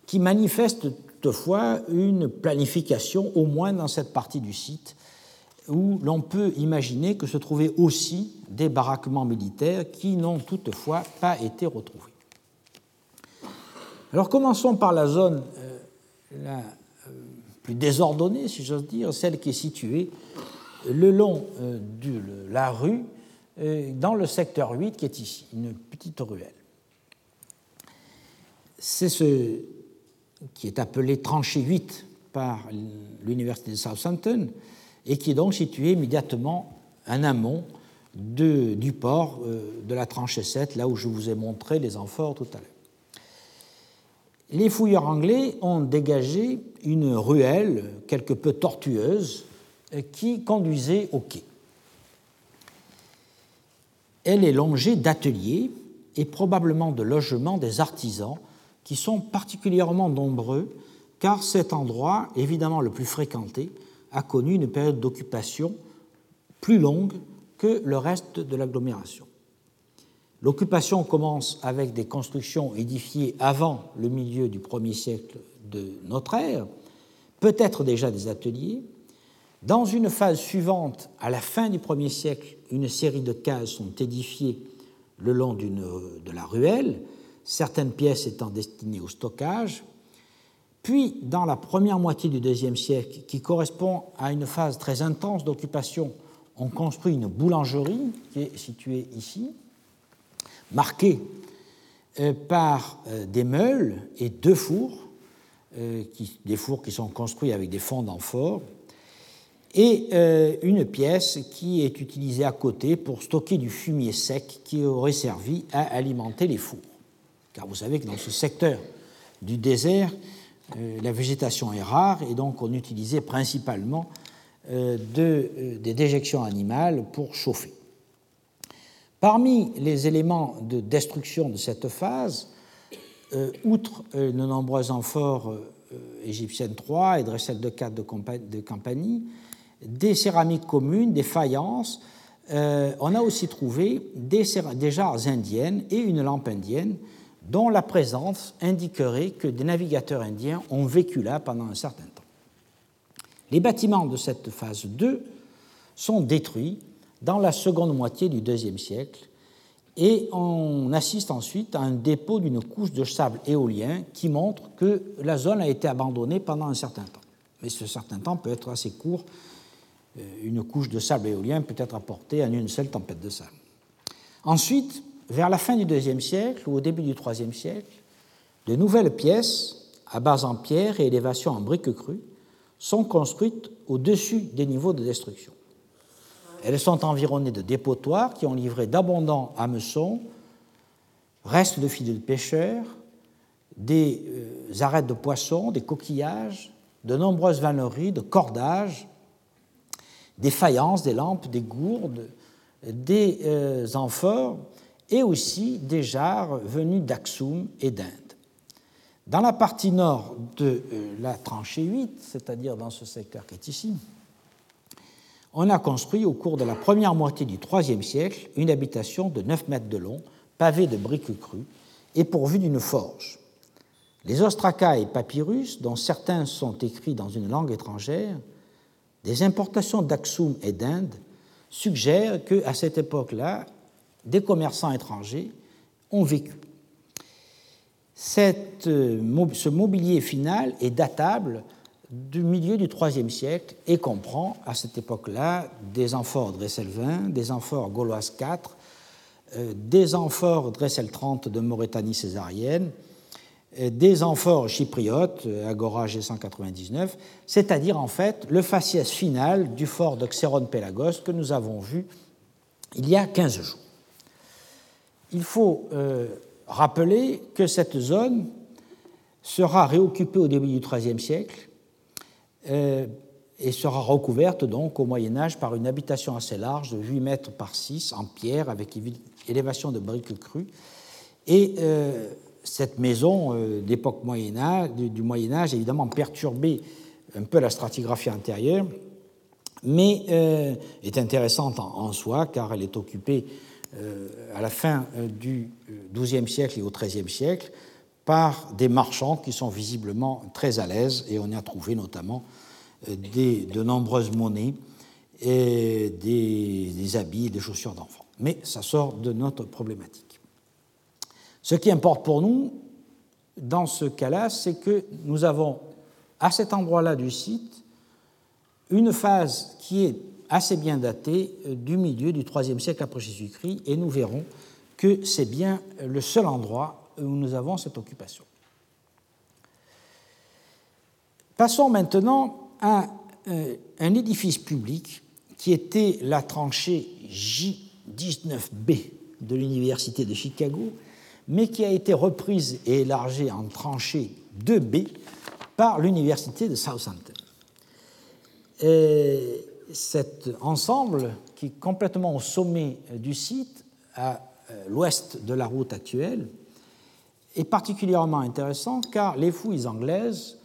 qui manifeste toutefois une planification, au moins dans cette partie du site, où l'on peut imaginer que se trouvaient aussi des baraquements militaires qui n'ont toutefois pas été retrouvés. Alors commençons par la zone euh, la euh, plus désordonnée, si j'ose dire, celle qui est située le long euh, de la rue, dans le secteur 8 qui est ici, une petite ruelle. C'est ce qui est appelé tranchée 8 par l'Université de Southampton et qui est donc situé immédiatement en amont du port de la tranchée 7, là où je vous ai montré les amphores tout à l'heure. Les fouilleurs anglais ont dégagé une ruelle quelque peu tortueuse qui conduisait au quai. Elle est longée d'ateliers et probablement de logements des artisans qui sont particulièrement nombreux car cet endroit, évidemment le plus fréquenté, a connu une période d'occupation plus longue que le reste de l'agglomération. L'occupation commence avec des constructions édifiées avant le milieu du premier siècle de notre ère, peut-être déjà des ateliers. Dans une phase suivante, à la fin du premier siècle, une série de cases sont édifiées le long de la ruelle, certaines pièces étant destinées au stockage. Puis, dans la première moitié du deuxième siècle, qui correspond à une phase très intense d'occupation, on construit une boulangerie qui est située ici, marquée euh, par euh, des meules et deux fours, euh, des fours qui sont construits avec des fonds d'amphore, et une pièce qui est utilisée à côté pour stocker du fumier sec qui aurait servi à alimenter les fours. Car vous savez que dans ce secteur du désert, la végétation est rare et donc on utilisait principalement de, des déjections animales pour chauffer. Parmi les éléments de destruction de cette phase, euh, outre euh, nos nombreux amphores euh, égyptiennes 3 et Dressel de 4 de, de Campanie, des céramiques communes, des faïences, on a aussi trouvé des, des jarres indiennes et une lampe indienne dont la présence indiquerait que des navigateurs indiens ont vécu là pendant un certain temps. Les bâtiments de cette phase 2 sont détruits dans la seconde moitié du deuxième siècle, et on assiste ensuite à un dépôt d'une couche de sable éolien qui montre que la zone a été abandonnée pendant un certain temps. Mais ce certain temps peut être assez court. Euh, une couche de sable éolien peut être apportée en une seule tempête de sable. Ensuite, vers la fin du deuxième siècle ou au début du troisième siècle, de nouvelles pièces à base en pierre et élévation en briques crues sont construites au-dessus des niveaux de destruction. Elles sont environnées de dépotoirs qui ont livré d'abondants hameçons, restes de filets de pêcheurs, des euh, arêtes de poissons, des coquillages, de nombreuses vanneries, de cordages, des faïences, des lampes, des gourdes, des euh, amphores et aussi des jarres venus d'Aksum et d'Inde. Dans la partie nord de euh, la tranchée 8, c'est-à-dire dans ce secteur qui est ici, on a construit au cours de la première moitié du IIIe siècle une habitation de 9 mètres de long, pavée de briques crues et pourvue d'une forge. Les ostracas et papyrus, dont certains sont écrits dans une langue étrangère, des importations d'Aksum et d'Inde, suggèrent qu'à cette époque-là, des commerçants étrangers ont vécu. Euh, ce mobilier final est datable du milieu du IIIe siècle et comprend à cette époque-là des amphores Dressel 20, des amphores gauloises 4, euh, des amphores Dressel 30 de Mauritanie césarienne, euh, des amphores chypriotes, euh, Agora G199, c'est-à-dire en fait le faciès final du fort de Xéron-Pélagos que nous avons vu il y a 15 jours. Il faut rappeler que cette zone sera réoccupée au début du IIIe siècle euh, et sera recouverte donc au Moyen Âge par une habitation assez large de 8 mètres par 6 en pierre avec élévation de briques crues. Et euh, cette maison euh, d'époque Moyen Âge, du, Moyen Âge, évidemment perturbé un peu la stratigraphie intérieure, mais est intéressante en, soi car elle est occupée à la fin du XIIe siècle et au XIIIe siècle par des marchands qui sont visiblement très à l'aise et on y a trouvé notamment euh, de nombreuses monnaies et des, des habits et des chaussures d'enfants. Mais ça sort de notre problématique. Ce qui importe pour nous, dans ce cas-là, c'est que nous avons à cet endroit-là du site une phase qui est assez bien datée euh, du milieu du IIIe siècle après Jésus-Christ, et nous verrons que c'est bien le seul endroit où nous avons cette occupation. Passons maintenant à euh, un édifice public qui était la tranchée J19B de l'Université de Chicago, mais qui a été reprise et élargie en tranchée 2B par l'Université de Southampton. Et cet ensemble, qui est complètement au sommet du site, à euh, l'ouest de la route actuelle, est particulièrement intéressant car les fouilles anglaises,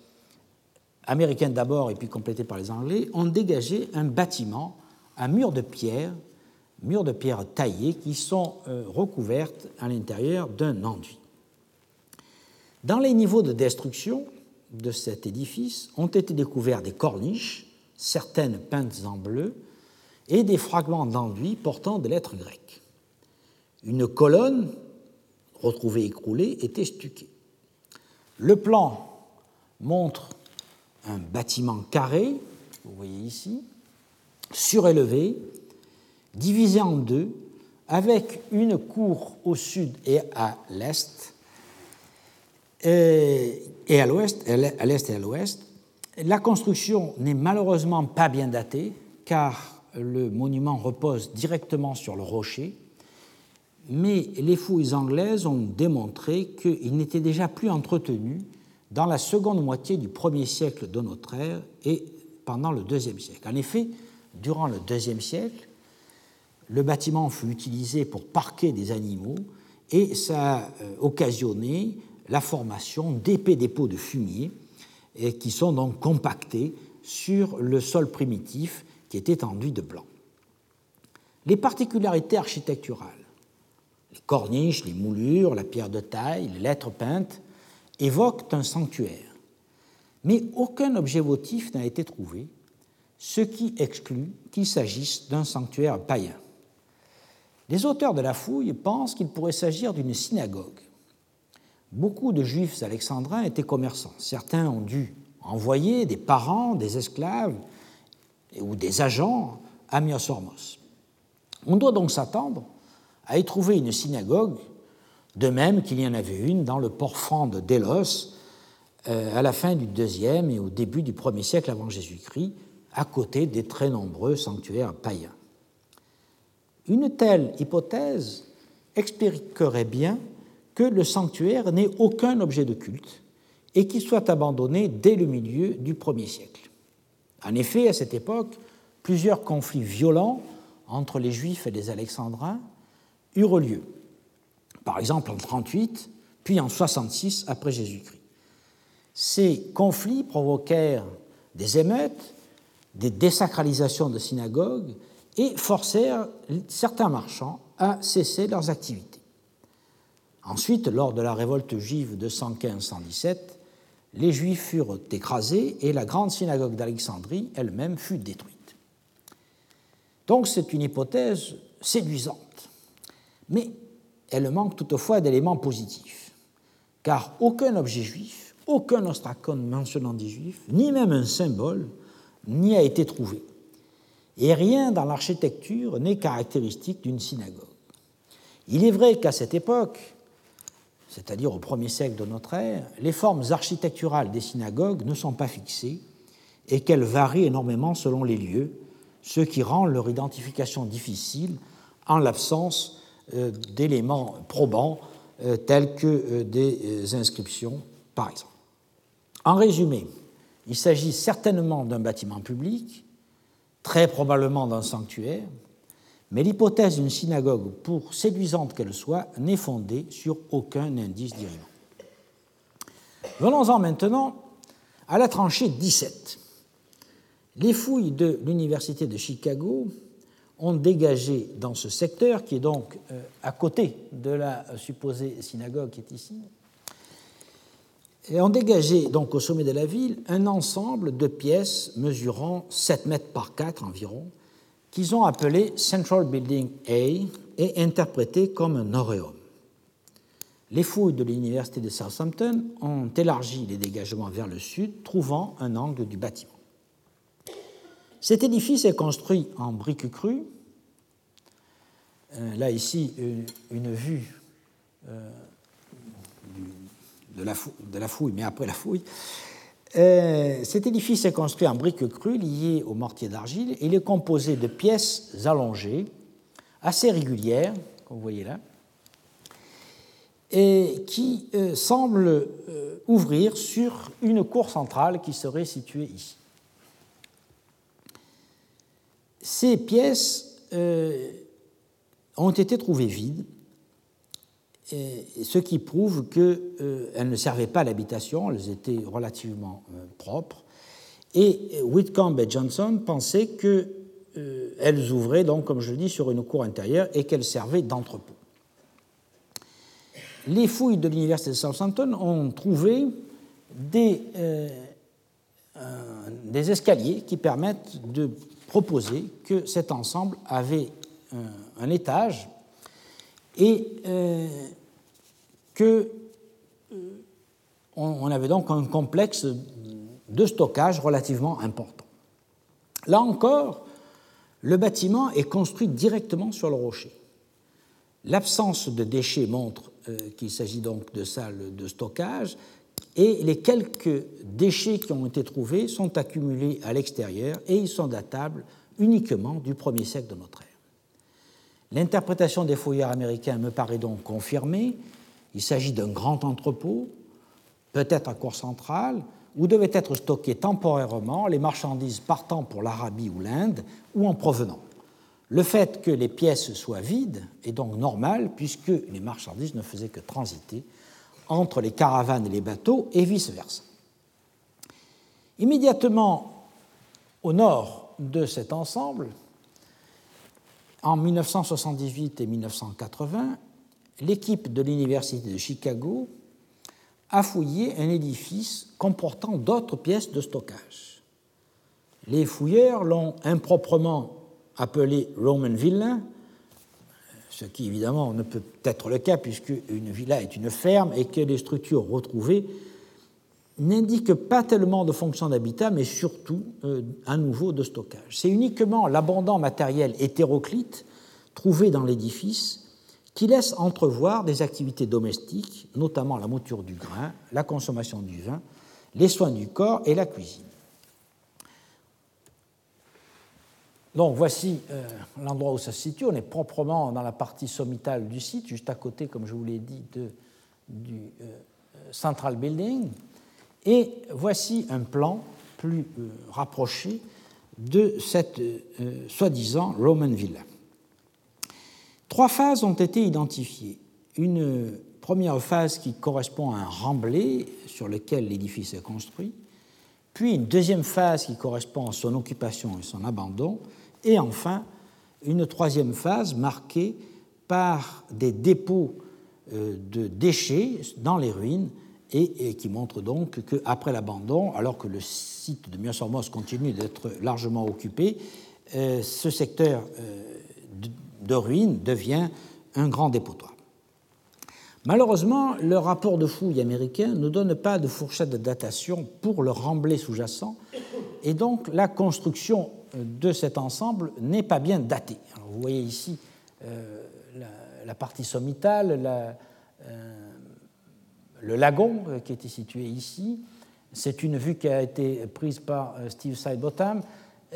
américaines d'abord et puis complétées par les Anglais, ont dégagé un bâtiment, un mur de pierre, mur de pierre taillés qui sont euh, recouvertes à l'intérieur d'un enduit. Dans les niveaux de destruction de cet édifice ont été découverts des corniches, certaines peintes en bleu, et des fragments d'enduit portant des lettres grecques. Une colonne retrouvée écroulée était stuquée. Le plan montre un bâtiment carré, vous voyez ici, surélevé, divisé en deux, avec une cour au sud et à l'est, et à l'ouest, à l'est et à l'ouest. La construction n'est malheureusement pas bien datée, car le monument repose directement sur le rocher, mais les fouilles anglaises ont démontré qu'il n'était déjà plus entretenu dans la seconde moitié du premier siècle de notre ère et pendant le deuxième siècle. En effet, durant le deuxième siècle, le bâtiment fut utilisé pour parquer des animaux et ça a euh, occasionné la formation d'épais dépôts de fumier qui sont donc compactés sur le sol primitif qui était enduit de blanc. Les particularités architecturales, les corniches, les moulures, la pierre de taille, les lettres peintes, évoquent un sanctuaire. Mais aucun objet votif n'a été trouvé, ce qui exclut qu'il s'agisse d'un sanctuaire païen. Les auteurs de la fouille pensent qu'il pourrait s'agir d'une synagogue. Beaucoup de juifs alexandrins étaient commerçants. Certains ont dû envoyer des parents, des esclaves ou des agents à Myosormos. On doit donc s'attendre à y trouver une synagogue, de même qu'il y en avait une dans le port franc de Délos euh, à la fin du deuxième et au début du premier siècle avant Jésus-Christ, à côté des très nombreux sanctuaires païens. Une telle hypothèse expliquerait bien que le sanctuaire n'ait aucun objet de culte et qu'il soit abandonné dès le milieu du premier siècle. En effet, à cette époque, plusieurs conflits violents entre les Juifs et les Alexandrins eurent lieu, par exemple en 38, puis en 66 après Jésus-Christ. Ces conflits provoquèrent des émeutes, des désacralisations de synagogues et forcèrent certains marchands à cesser leurs activités. Ensuite, lors de la révolte juive de 115-117, les Juifs furent écrasés et la grande synagogue d'Alexandrie elle-même fut détruite. Donc c'est une hypothèse séduisante, mais elle manque toutefois d'éléments positifs, car aucun objet juif, aucun ostracone mentionnant des Juifs, ni même un symbole, n'y a été trouvé et rien dans l'architecture n'est caractéristique d'une synagogue. Il est vrai qu'à cette époque, c'est-à-dire au premier siècle de notre ère, les formes architecturales des synagogues ne sont pas fixées et qu'elles varient énormément selon les lieux, ce qui rend leur identification difficile en l'absence d'éléments probants euh, tels que euh, des inscriptions, par exemple. En résumé, il s'agit certainement d'un bâtiment public très probablement d'un sanctuaire, mais l'hypothèse d'une synagogue, pour séduisante qu'elle soit, n'est fondée sur aucun indice dirigeant. Venons-en maintenant à la tranchée 17. Les fouilles de l'Université de Chicago ont dégagé dans ce secteur, qui est donc euh, à côté de la supposée synagogue qui est ici, et ont dégagé donc au sommet de la ville un ensemble de pièces mesurant 7 mètres par 4 environ, qu'ils ont appelé Central Building A et interprété comme un auréum. Les fouilles de l'université de Southampton ont élargi les dégagements vers le sud, trouvant un angle du bâtiment. Cet édifice est construit en briques crues. Euh, là, ici, une, vue euh, de la, fouille, mais après la fouille, Euh, cet édifice est construit en briques crues liées au mortier d'argile. Il est composé de pièces allongées, assez régulières, comme vous voyez là, et qui euh, semblent euh, ouvrir sur une cour centrale qui serait située ici. Ces pièces ont été trouvées vides ce qui prouve qu'elles euh, ne servaient pas à l'habitation, elles étaient relativement euh, propres. Et Whitcomb et Johnson pensaient qu'elles euh, ouvraient, donc, comme je le dis, sur une cour intérieure et qu'elles servaient d'entrepôt. Les fouilles de l'Université de Southampton ont trouvé des, des escaliers qui permettent de proposer que cet ensemble avait un, un étage et euh, que euh, on avait donc un complexe de stockage relativement important. Là encore, le bâtiment est construit directement sur le rocher. L'absence de déchets montre euh, qu'il s'agit donc de salles de stockage et les quelques déchets qui ont été trouvés sont accumulés à l'extérieur et ils sont datables uniquement du premier siècle de notre ère. L'interprétation des fouilleurs américains me paraît donc confirmée. Il s'agit d'un grand entrepôt, peut-être à cour centrale, où devaient être stockées temporairement les marchandises partant pour l'Arabie ou l'Inde ou en provenant. Le fait que les pièces soient vides est donc normal puisque les marchandises ne faisaient que transiter entre les caravanes et les bateaux et vice-versa. Immédiatement au nord de cet ensemble, en 1978 et 1980, l'équipe de l'Université de Chicago a fouillé un édifice comportant d'autres pièces de stockage. Les fouilleurs l'ont improprement appelé Roman Villa, ce qui évidemment ne peut être le cas puisque une villa est une ferme et que les structures retrouvées n'indique pas tellement de fonction d'habitat, mais surtout euh, à nouveau de stockage. C'est uniquement l'abondant matériel hétéroclite trouvé dans l'édifice qui laisse entrevoir des activités domestiques, notamment la mouture du grain, la consommation du vin, les soins du corps et la cuisine. Donc voici euh, l'endroit où ça se situe. On est proprement dans la partie sommitale du site, juste à côté, comme je vous l'ai dit, du euh, Central Building. Et voici un plan plus euh, rapproché de cette soi-disant Roman Villa. Trois phases ont été identifiées. Une première phase qui correspond à un remblai sur lequel l'édifice est construit, puis une deuxième phase qui correspond à son occupation et son abandon, et enfin une troisième phase marquée par des dépôts euh, de déchets dans les ruines et, qui montre donc qu'après l'abandon, alors que le site de Myosormos continue d'être largement occupé, euh, ce secteur euh, de ruines devient un grand dépotoir. Malheureusement, le rapport de fouille américain ne donne pas de fourchette de datation pour le remblai sous-jacent, et donc la construction de cet ensemble n'est pas bien datée. vous voyez ici euh, la, partie sommitale, la, le lagon euh, qui était situé ici. C'est une vue qui a été prise par euh, Steve Sidebottom,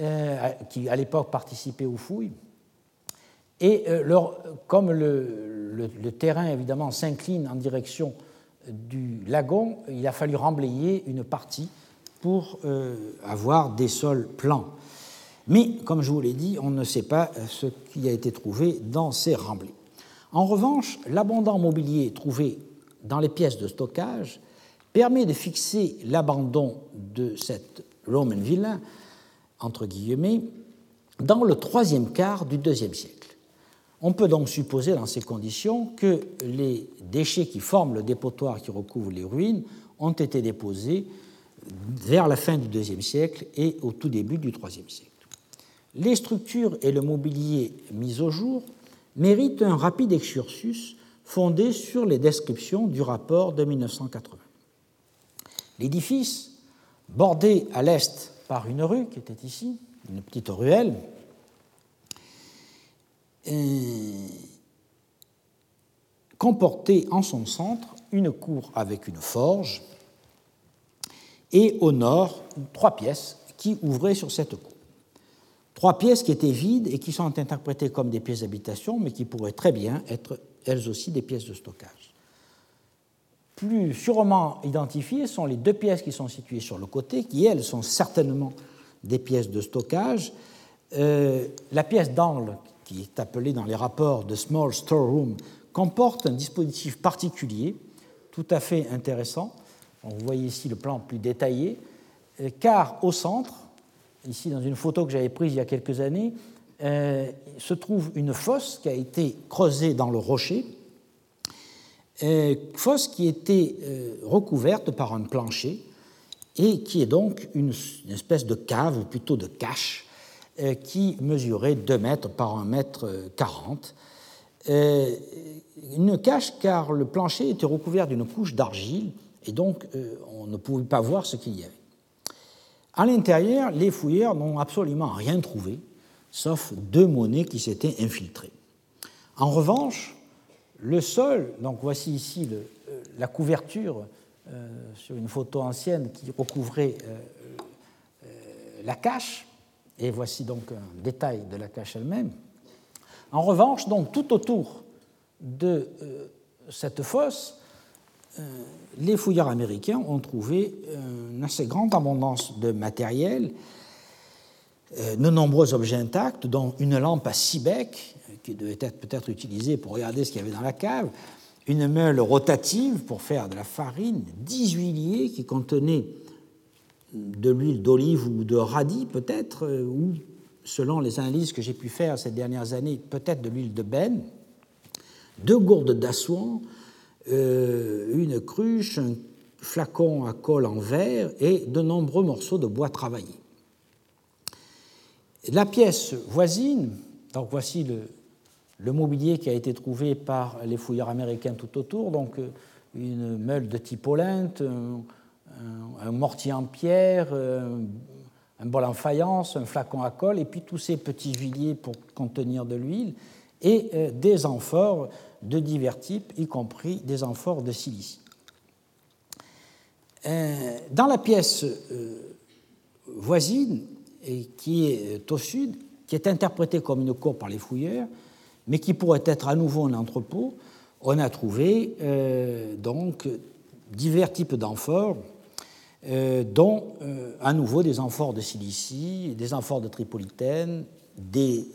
euh, qui à l'époque participait aux fouilles. Et comme le, terrain évidemment s'incline en direction du lagon, il a fallu remblayer une partie pour avoir des sols plans. Mais, comme je vous l'ai dit, on ne sait pas ce qui a été trouvé dans ces remblais. En revanche, l'abondant mobilier trouvé dans les pièces de stockage permet de fixer l'abandon de cette Roman villa, entre guillemets, dans le troisième quart du deuxième siècle. On peut donc supposer dans ces conditions que les déchets qui forment le dépotoir qui recouvre les ruines ont été déposés vers la fin du deuxième siècle et au tout début du troisième siècle. Les structures et le mobilier mis au jour méritent un rapide excursus fondée sur les descriptions du rapport de 1980. L'édifice, bordé à l'est par une rue qui était ici, une petite ruelle, comportait en son centre une cour avec une forge et au nord, trois pièces qui ouvraient sur cette cour. Trois pièces qui étaient vides et qui sont interprétées comme des pièces d'habitation, mais qui pourraient très bien être elles aussi des pièces de stockage. Plus sûrement identifiées sont les deux pièces qui sont situées sur le côté, qui elles sont certainement des pièces de stockage. Euh, la pièce d'angle, qui est appelée dans les rapports de Small Storeroom, comporte un dispositif particulier, tout à fait intéressant. Vous voyez ici le plan plus détaillé, euh, car au centre, ici dans une photo que j'avais prise il y a quelques années, euh, se trouve une fosse qui a été creusée dans le rocher, euh, fosse qui était recouverte par un plancher et qui est donc une, espèce de cave, ou plutôt de cache, qui mesurait 2 mètres par 1 mètre 40 une cache car le plancher était recouvert d'une couche d'argile et donc euh, on ne pouvait pas voir ce qu'il y avait. À l'intérieur, les fouilleurs n'ont absolument rien trouvé, sauf deux monnaies qui s'étaient infiltrées. En revanche, le sol, donc voici ici euh, la couverture euh, sur une photo ancienne qui recouvrait la cache, et voici donc un détail de la cache elle-même. En revanche, donc tout autour de euh, cette fosse, euh, les fouilleurs américains ont trouvé une assez grande abondance de matériel, euh, de nombreux objets intacts, dont une lampe à six becs, qui devait être peut-être utilisée pour regarder ce qu'il y avait dans la cave, une meule rotative pour faire de la farine, dix huiliers qui contenaient de l'huile d'olive ou de radis peut-être, ou selon les analyses que j'ai pu faire ces dernières années, peut-être de l'huile de benne, deux gourdes d'assoin, euh, une cruche, un flacon à colle en verre et de nombreux morceaux de bois travaillé. La pièce voisine, donc voici le, mobilier qui a été trouvé par les fouilleurs américains tout autour, donc euh, une meule de type Olympe, un, mortier en pierre, euh, un bol en faïence, un flacon à colle, et puis tous ces petits huiliers pour contenir de l'huile, et des amphores de divers types, y compris des amphores de silice. Euh, dans la pièce euh, voisine, qui est au sud, qui est interprétée comme une cour par les fouilleurs, mais qui pourrait être à nouveau un entrepôt, on a trouvé euh, donc divers types d'amphores, dont à nouveau des amphores de silicie, des amphores de tripolitaine, des,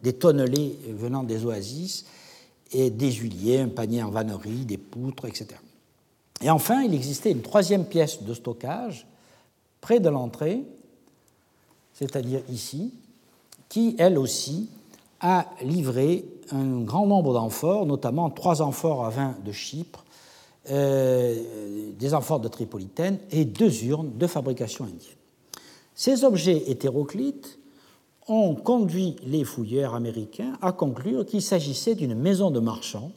des tonnelés venant des oasis, et des huiliers, un panier en vannerie, des poutres, etc. Et enfin, il existait une troisième pièce de stockage près de l'entrée, c'est-à-dire ici, qui, elle aussi, a livré un grand nombre d'amphores, notamment trois amphores à vin de Chypre, euh, des amphores de Tripolitaine et deux urnes de fabrication indienne. Ces objets hétéroclites ont conduit les fouilleurs américains à conclure qu'il s'agissait d'une maison de marchands,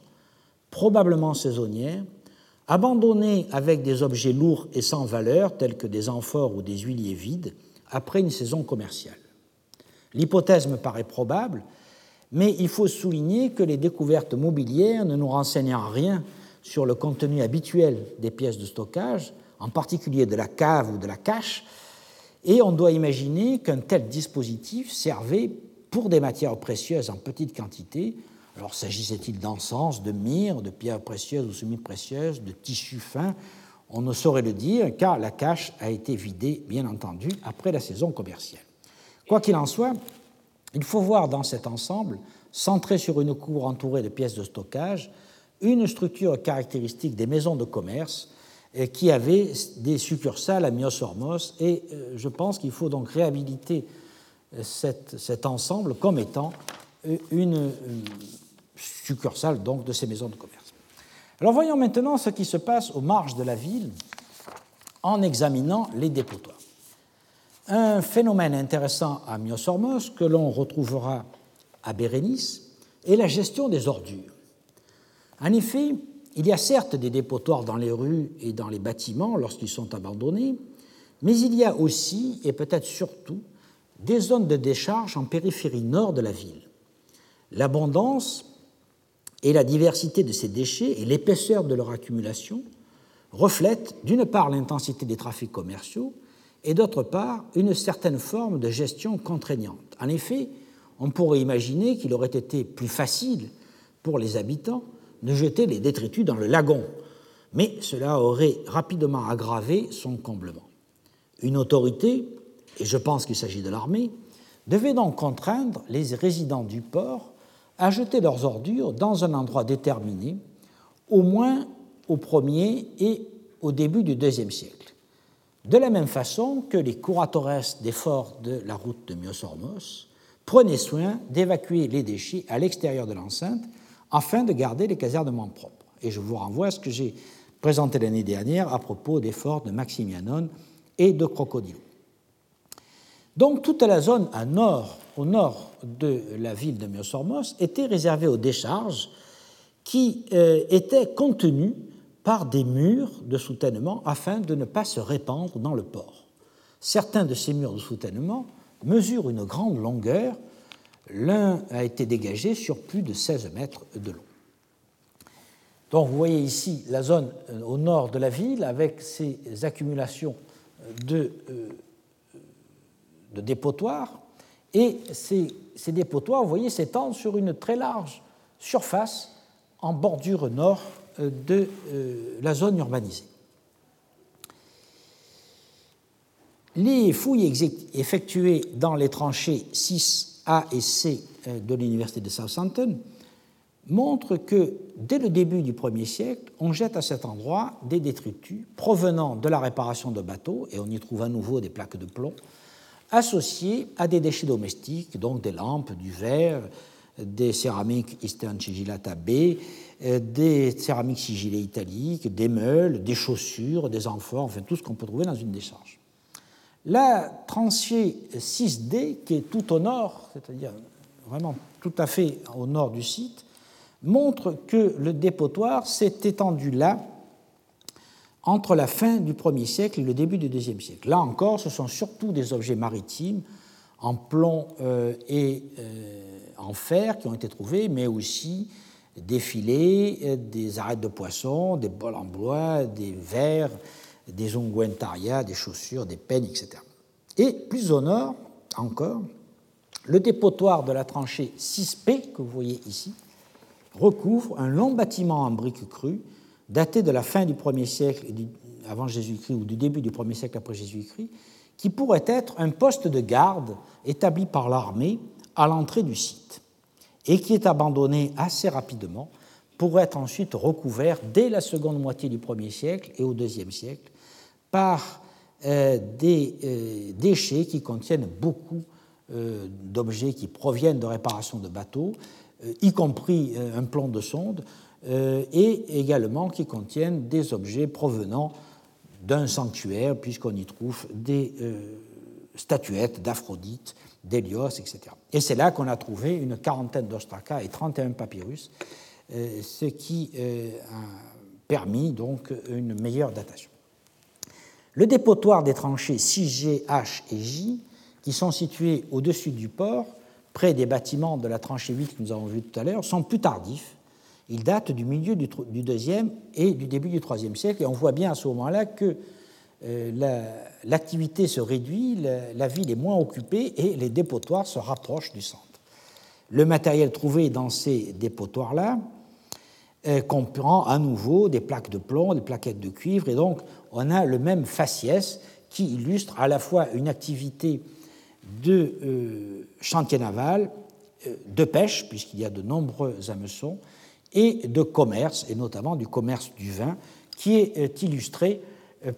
probablement saisonnière, abandonnée avec des objets lourds et sans valeur, tels que des amphores ou des huiliers vides, après une saison commerciale. L'hypothèse me paraît probable, mais il faut souligner que les découvertes mobilières ne nous renseignent rien sur le contenu habituel des pièces de stockage, en particulier de la cave ou de la cache, et on doit imaginer qu'un tel dispositif servait pour des matières précieuses en petite quantité. Alors s'agissait-il d'encens, de myrrhe, de pierres précieuses ou semi-précieuses, de tissus fins? On ne saurait le dire car la cache a été vidée, bien entendu, après la saison commerciale. Quoi qu'il en soit, il faut voir dans cet ensemble, centré sur une cour entourée de pièces de stockage, une structure caractéristique des maisons de commerce qui avait des succursales à Myosormos. Et euh, je pense qu'il faut donc réhabiliter euh, cet ensemble comme étant euh, une, succursale donc de ces maisons de commerce. Alors voyons maintenant ce qui se passe aux marges de la ville en examinant les dépotoirs. Un phénomène intéressant à Myosormos que l'on retrouvera à Bérénice est la gestion des ordures. En effet, il y a certes des dépotoirs dans les rues et dans les bâtiments lorsqu'ils sont abandonnés, mais il y a aussi, et peut-être surtout, des zones de décharge en périphérie nord de la ville. L'abondance et la diversité de ces déchets et l'épaisseur de leur accumulation reflète d'une part l'intensité des trafics commerciaux et d'autre part une certaine forme de gestion contraignante. En effet, on pourrait imaginer qu'il aurait été plus facile pour les habitants de jeter les détritus dans le lagon, mais cela aurait rapidement aggravé son comblement. Une autorité, et je pense qu'il s'agit de l'armée, devait donc contraindre les résidents du port à jeter leurs ordures dans un endroit déterminé, au moins au premier et au début du deuxième siècle. De la même façon que les curatores des forts de la route de Myosormos prenaient soin d'évacuer les déchets à l'extérieur de l'enceinte afin de garder les casernements propres. Et je vous renvoie à ce que j'ai présenté l'année dernière à propos des forts de Maximianon et de Crocodilo. Donc toute la zone au nord de la ville de Myosormos était réservée aux décharges qui euh, étaient contenues par des murs de soutènement afin de ne pas se répandre dans le port. Certains de ces murs de soutènement mesurent une grande longueur. L'un a été dégagé sur plus de 16 mètres de long. Donc vous voyez ici la zone euh, au nord de la ville avec ces accumulations de, euh, de dépotoirs. Et ces, dépotoirs, vous voyez, s'étendent sur une très large surface en bordure nord euh, de la zone urbanisée. Les fouilles effectuées dans les tranchées 6A et C de l'Université de Southampton montre que dès le début du 1er siècle, on jette à cet endroit des détritus provenant de la réparation de bateaux, et on y trouve à nouveau des plaques de plomb, associés à des déchets domestiques, donc des lampes, du verre, des céramiques Eastern Sigillata B, euh, des céramiques sigillées italiques, des meules, des chaussures, des amphores, enfin tout ce qu'on peut trouver dans une décharge. La tranchée 6D, qui est tout au nord, c'est-à-dire vraiment tout à fait au nord du site, montre que le dépotoir s'est étendu là entre la fin du 1er siècle et le début du 2e siècle. Là encore, ce sont surtout des objets maritimes en plomb euh, et euh, en fer qui ont été trouvés, mais aussi des filets, euh, des arêtes de poisson, des bols en bois, des verres, des ongüentaria, des chaussures, des peines, etc. Et plus au nord encore, le dépotoir de la tranchée 6P que vous voyez ici recouvre un long bâtiment en briques crues, daté de la fin du 1er siècle avant Jésus-Christ ou du début du 1er siècle après Jésus-Christ, qui pourrait être un poste de garde établi par l'armée à l'entrée du site et qui est abandonné assez rapidement pour être ensuite recouvert dès la seconde moitié du 1er siècle et au 2e siècle par euh, des euh, déchets qui contiennent beaucoup euh, d'objets qui proviennent de réparations de bateaux y compris un plan de sonde, et également qui contiennent des objets provenant d'un sanctuaire, puisqu'on y trouve des statuettes d'Aphrodite, d'Hélios, etc. Et c'est là qu'on a trouvé une quarantaine d'ostracas et 31 papyrus, ce qui a permis donc une meilleure datation. Le dépotoir des tranchées 6G, H et J, qui sont situés au-dessus du port, près des bâtiments de la tranchée 8 que nous avons vu tout à l'heure, sont plus tardifs. Ils datent du milieu du, deuxième et du début du troisième siècle, et on voit bien à ce moment-là que euh, l'activité se réduit, la, ville est moins occupée et les dépotoirs se rapprochent du centre. Le matériel trouvé dans ces dépotoirs-là euh, comprend à nouveau des plaques de plomb, des plaquettes de cuivre, et donc on a le même faciès qui illustre à la fois une activité de euh, chantier naval, euh, de pêche, puisqu'il y a de nombreux hameçons, et de commerce, et notamment du commerce du vin, qui est euh, illustré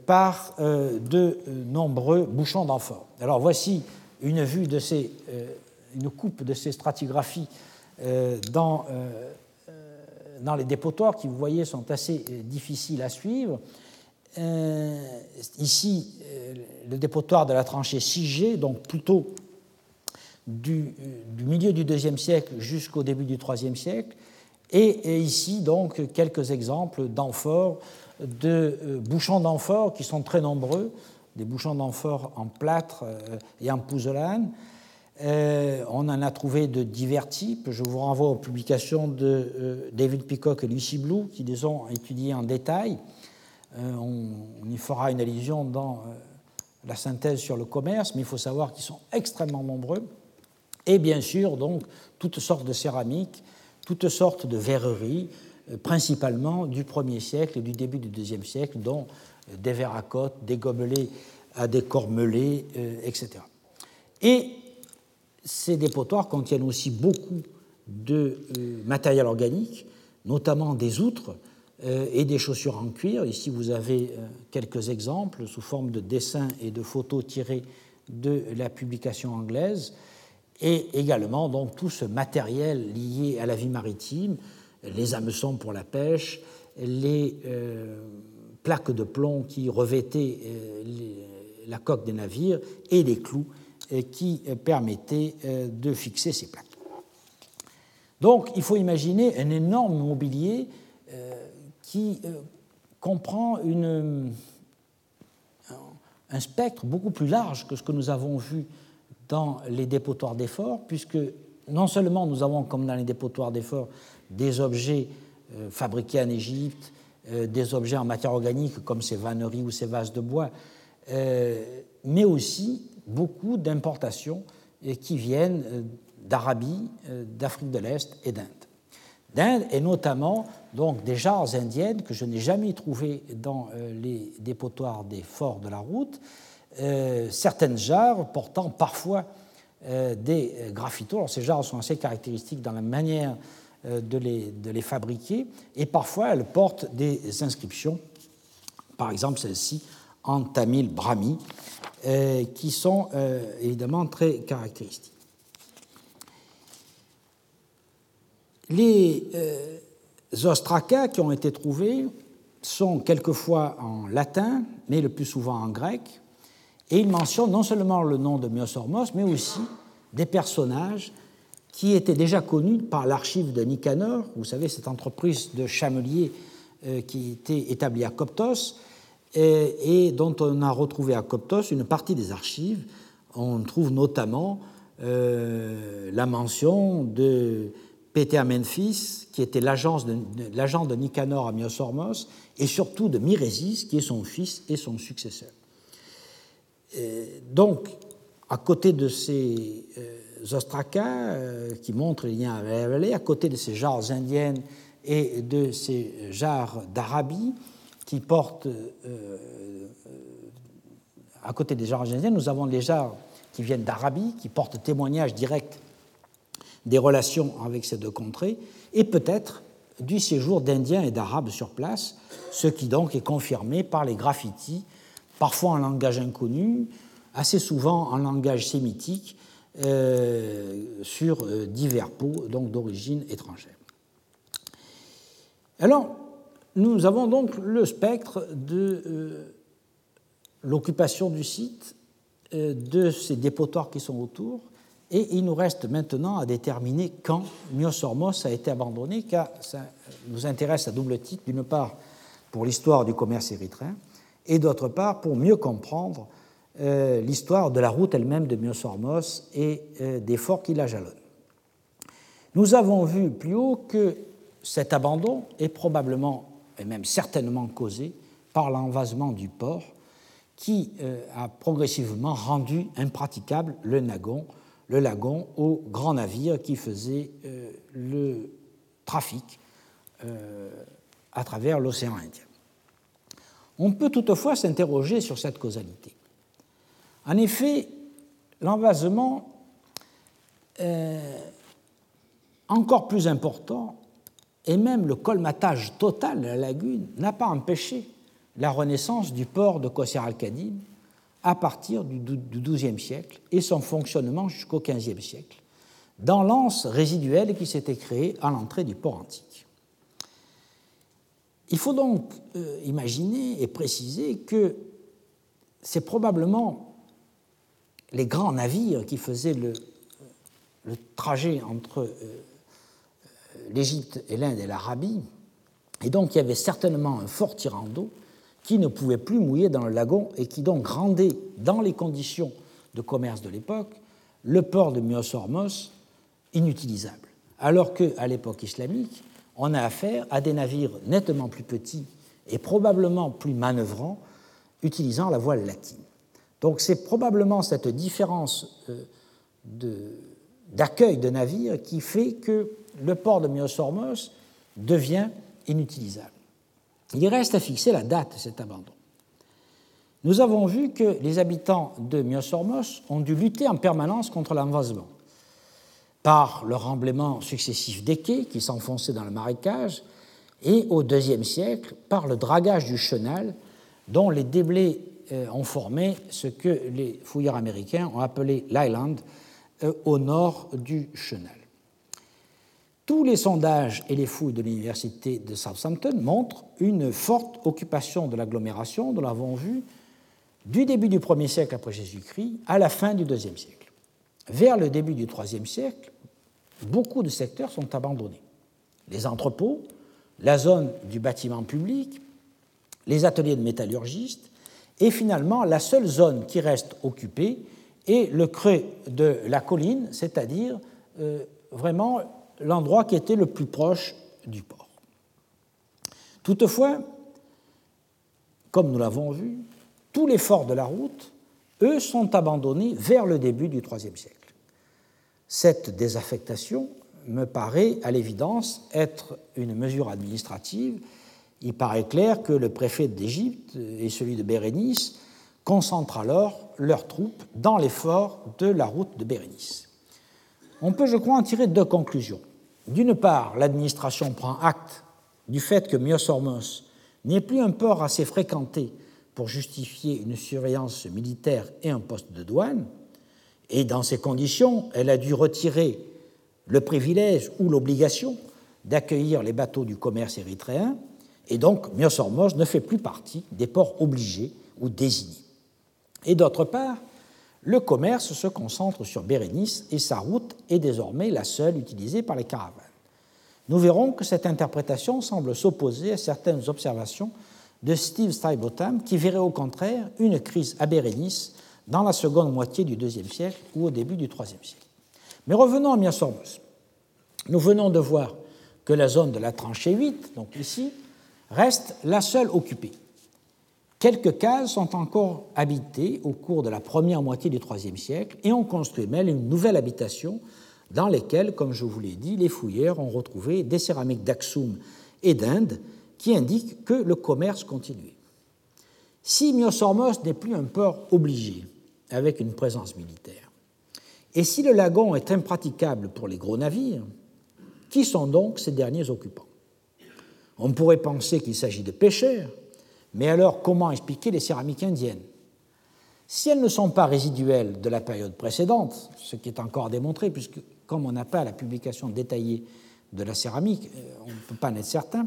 par de nombreux bouchons d'amphore. Alors voici une vue de ces, une coupe de ces stratigraphies dans, dans les dépotoirs qui, vous voyez, sont assez difficiles à suivre. Euh, ici euh, le dépotoir de la tranchée 6G, donc plutôt du, du milieu du IIe siècle jusqu'au début du IIIe siècle, et, ici donc quelques exemples d'amphores, de euh, bouchons d'amphores qui sont très nombreux, des bouchons d'amphores en plâtre et en pouzzolane. on en a trouvé de divers types. Je vous renvoie aux publications de David Peacock et Lucy Blue qui les ont étudiés en détail. On, y fera une allusion dans la synthèse sur le commerce, mais il faut savoir qu'ils sont extrêmement nombreux. Et bien sûr, donc, toutes sortes de céramiques, toutes sortes de verreries, principalement du 1er siècle et du début du 2e siècle, dont des verres à côte, des gobelets à décor melé, etc. Et ces dépotoirs contiennent aussi beaucoup de euh, matériel organique, notamment des outres euh, et des chaussures en cuir. Ici, vous avez euh, quelques exemples sous forme de dessins et de photos tirées de la publication anglaise, et également donc tout ce matériel lié à la vie maritime, les hameçons pour la pêche, les plaques de plomb qui revêtaient la coque des navires et les clous qui permettaient de fixer ces plaques. Donc il faut imaginer un énorme mobilier euh, qui euh, comprend un spectre beaucoup plus large que ce que nous avons vu dans les dépotoirs d'effort, puisque non seulement nous avons, comme dans les dépotoirs d'effort, des objets euh, fabriqués en Égypte, des objets en matière organique comme ces vanneries ou ces vases de bois, mais aussi beaucoup d'importations qui viennent d'Arabie, euh, d'Afrique de l'Est et d'Inde. D'Inde et notamment donc des jarres indiennes que je n'ai jamais trouvées dans euh, les dépotoirs des forts de la route, euh, certaines jarres portant parfois des graffitos. Alors ces jarres sont assez caractéristiques dans la manière de les, de les fabriquer et parfois elles portent des inscriptions, par exemple celle-ci en tamil brahmi, qui sont évidemment très caractéristiques. Les euh, ostracas qui ont été trouvés sont quelquefois en latin, mais le plus souvent en grec, et ils mentionnent non seulement le nom de Myosormos, mais aussi des personnages qui étaient déjà connus par l'archive de Nicanor, vous savez, cette entreprise de chamelier euh, qui était établie à Coptos, et, dont on a retrouvé à Coptos une partie des archives. On trouve notamment euh, la mention de Péter Memphis, qui était l'agent de, Nicanor à Myosormos, et surtout de Miresis, qui est son fils et son successeur. donc, à côté de ces euh, ostracas euh, qui montrent les liens avec la vallée, à côté de ces jarres indiennes et de ces jarres d'Arabie qui portent, euh, à côté des jarres indiennes, nous avons les jarres qui viennent d'Arabie, qui portent témoignage direct des relations avec ces deux contrées, et peut-être du séjour d'Indiens et d'Arabes sur place, ce qui donc est confirmé par les graffitis, parfois en langage inconnu, assez souvent en langage sémitique, euh, sur euh, divers pots, d'origine étrangère. Alors, nous avons donc le spectre de euh, l'occupation du site, de ces dépotoirs qui sont autour, et il nous reste maintenant à déterminer quand Myosormos a été abandonné, car ça nous intéresse à double titre, d'une part pour l'histoire du commerce érythréen, et d'autre part pour mieux comprendre euh, l'histoire de la route elle-même de Myosormos et euh, des forts qui la jalonnent. Nous avons vu plus haut que cet abandon est probablement et même certainement causé par l'envasement du port qui euh, a progressivement rendu impraticable le Nagon le lagon aux grands navires qui faisaient euh, le trafic euh, à travers l'océan Indien. On peut toutefois s'interroger sur cette causalité. En effet, l'envasement euh, encore plus important et même le colmatage total de la lagune n'a pas empêché la renaissance du port de Qasr al-Kadim à partir du XIIe siècle et son fonctionnement jusqu'au XVe siècle, dans l'anse résiduelle qui s'était créée à l'entrée du port antique. Il faut donc euh, imaginer et préciser que c'est probablement les grands navires qui faisaient le, trajet entre euh, l'Égypte et l'Inde et l'Arabie, et donc il y avait certainement un fort tirant d'eau qui ne pouvaient plus mouiller dans le lagon et qui donc rendaient, dans les conditions de commerce de l'époque, le port de Myosormos inutilisable. Alors qu'à l'époque islamique, on a affaire à des navires nettement plus petits et probablement plus manœuvrant utilisant la voile latine. Donc c'est probablement cette différence euh, d'accueil de, navires qui fait que le port de Myosormos devient inutilisable. Il reste à fixer la date de cet abandon. Nous avons vu que les habitants de Myosormos ont dû lutter en permanence contre l'envasement par le remblaiement successif des quais qui s'enfonçaient dans le marécage et au IIe siècle par le dragage du chenal dont les déblais euh, ont formé ce que les fouilleurs américains ont appelé l'island euh, au nord du chenal. Tous les sondages et les fouilles de l'université de Southampton montrent une forte occupation de l'agglomération, nous l'avons vu, du début du 1er siècle après Jésus-Christ à la fin du IIe siècle. Vers le début du IIIe siècle, beaucoup de secteurs sont abandonnés. Les entrepôts, la zone du bâtiment public, les ateliers de métallurgistes, et finalement la seule zone qui reste occupée est le creux de la colline, c'est-à-dire euh, vraiment l'endroit qui était le plus proche du port. Toutefois, comme nous l'avons vu, tous les forts de la route, eux, sont abandonnés vers le début du IIIe siècle. Cette désaffectation me paraît à l'évidence être une mesure administrative. Il paraît clair que le préfet d'Égypte et celui de Bérénice concentrent alors leurs troupes dans les forts de la route de Bérénice. On peut, je crois, en tirer deux conclusions. D'une part, l'administration prend acte du fait que Myosormos n'est plus un port assez fréquenté pour justifier une surveillance militaire et un poste de douane, et dans ces conditions, elle a dû retirer le privilège ou l'obligation d'accueillir les bateaux du commerce érythréen, et donc Myosormos ne fait plus partie des ports obligés ou désignés. Et d'autre part, le commerce se concentre sur Bérénice et sa route est désormais la seule utilisée par les caravanes. Nous verrons que cette interprétation semble s'opposer à certaines observations de Steve Stuybotham qui verrait au contraire une crise à Bérénice dans la seconde moitié du IIe siècle ou au début du IIIe siècle. Mais revenons à Myosormos. Nous venons de voir que la zone de la tranchée 8, donc ici, reste la seule occupée. Quelques cases sont encore habitées au cours de la première moitié du IIIe siècle et on construit même une nouvelle habitation dans lesquelles, comme je vous l'ai dit, les fouilleurs ont retrouvé des céramiques d'Aksum et d'Inde qui indiquent que le commerce continuait. Si Myosormos n'est plus un port obligé avec une présence militaire, et si le lagon est impraticable pour les gros navires, qui sont donc ces derniers occupants? On pourrait penser qu'il s'agit de pêcheurs, mais alors comment expliquer les céramiques indiennes? Si elles ne sont pas résiduelles de la période précédente, ce qui est encore démontré, puisque comme on n'a pas la publication détaillée de la céramique, euh, on ne peut pas en être certain,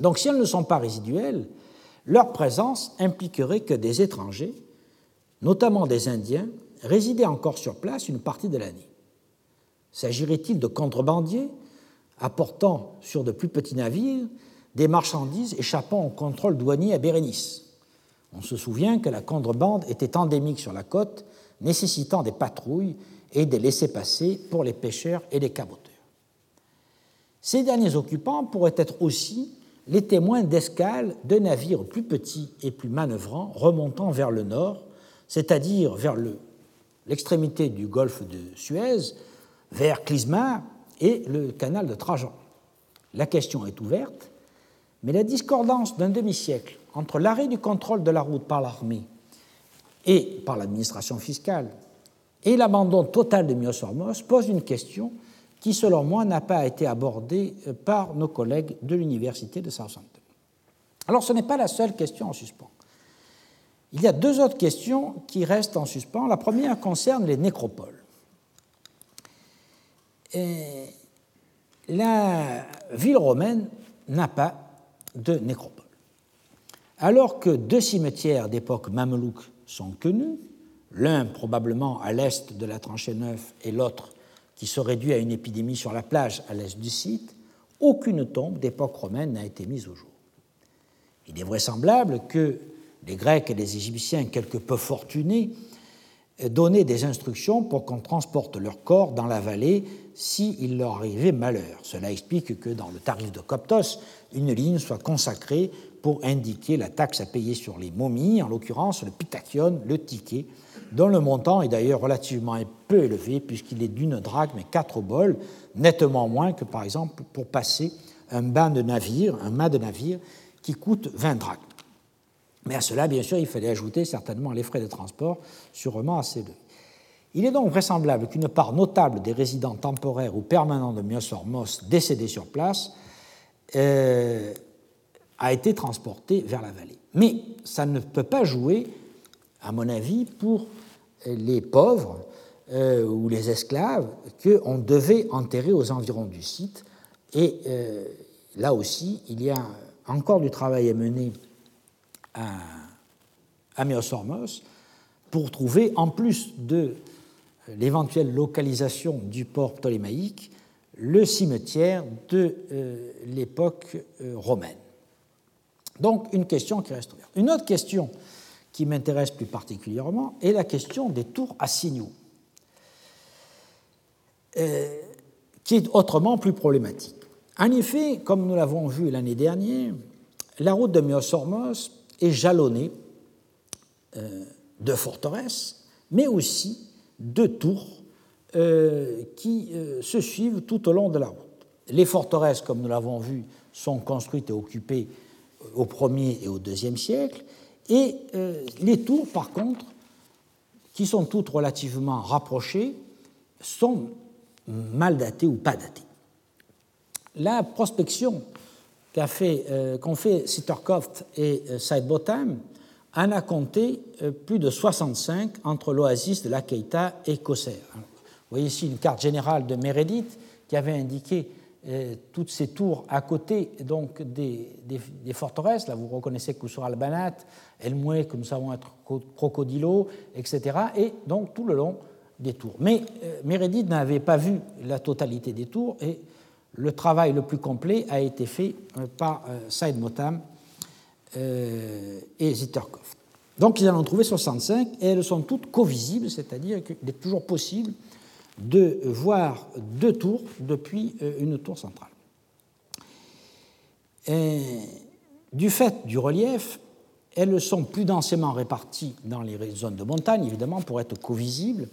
donc si elles ne sont pas résiduelles, leur présence impliquerait que des étrangers, notamment des Indiens, résidaient encore sur place une partie de l'année. S'agirait-il de contrebandiers apportant sur de plus petits navires des marchandises échappant au contrôle douanier à Bérénice? On se souvient que la contrebande était endémique sur la côte, nécessitant des patrouilles et des laissés-passer pour les pêcheurs et les caboteurs. Ces derniers occupants pourraient être aussi les témoins d'escale de navires plus petits et plus manœuvrants remontant vers le nord, c'est-à-dire vers l'extrémité du golfe de Suez, vers Clysma et le canal de Trajan. La question est ouverte, mais la discordance d'un demi-siècle entre l'arrêt du contrôle de la route par l'armée et par l'administration fiscale et l'abandon total de Myosormos pose une question qui, selon moi, n'a pas été abordé euh, par nos collègues de l'Université de Southampton. Alors, ce n'est pas la seule question en suspens. Il y a deux autres questions qui restent en suspens. La première concerne les nécropoles. la ville romaine n'a pas de nécropole. Alors que deux cimetières d'époque mamelouk sont connus, l'un probablement à l'est de la tranchée neuve et l'autre qui se réduit à une épidémie sur la plage à l'est du site, aucune tombe d'époque romaine n'a été mise au jour. Il est vraisemblable que les Grecs et les Égyptiens, quelque peu fortunés, donnaient des instructions pour qu'on transporte leurs corps dans la vallée s'il leur arrivait malheur. Cela explique que dans le tarif de Coptos, une ligne soit consacrée pour indiquer la taxe à payer sur les momies, en l'occurrence le pitakion, le ticket, dont le montant est d'ailleurs relativement peu élevé puisqu'il est d'une drachme et quatre bols, nettement moins que par exemple pour passer un bain de navire, un mât de navire qui coûte 20 drachmes. Mais à cela, bien sûr, il fallait ajouter certainement les frais de transport, sûrement assez élevés. Il est donc vraisemblable qu'une part notable des résidents temporaires ou permanents de Myosormos décédés sur place euh, a été transportée vers la vallée. Mais ça ne peut pas jouer, à mon avis, pour les pauvres euh, ou les esclaves qu'on devait enterrer aux environs du site. Et euh, là aussi, il y a encore du travail à mener à, à pour trouver, en plus de l'éventuelle localisation du port ptolémaïque, le cimetière de euh, l'époque romaine. Donc une question qui reste ouverte. Une autre question qui m'intéresse plus particulièrement est la question des tours à signaux, euh, qui est autrement plus problématique. En effet, comme nous l'avons vu l'année dernière, la route de Myosormos est jalonnée euh, de forteresses, mais aussi de tours euh, qui se suivent tout au long de la route. Les forteresses, comme nous l'avons vu, sont construites et occupées au 1er et au 2e siècle, et euh, les tours, par contre, qui sont toutes relativement rapprochées, sont mal datées ou pas datées. La prospection qu'ont fait, euh, fait et euh, Sidebottom en a compté plus de 65 entre l'oasis de la Keita et Kosser. Vous voyez ici une carte générale de Meredith qui avait indiqué euh, toutes ces tours à côté donc, des, forteresses. Là, vous reconnaissez Kusura al-Banat, Elmoué, que nous savons être Crocodilo, etc. Et donc tout le long des tours. Mais euh, Meredith n'avait pas vu la totalité des tours et le travail le plus complet a été fait euh, par Saïd Motam et Zitterkopf. Donc ils en ont trouvé 65 et elles sont toutes co-visibles, c'est-à-dire qu'il est toujours possible de voir deux tours depuis euh, une tour centrale. du fait du relief, elles sont plus densément réparties dans les zones de montagne, évidemment, pour être co-visibles.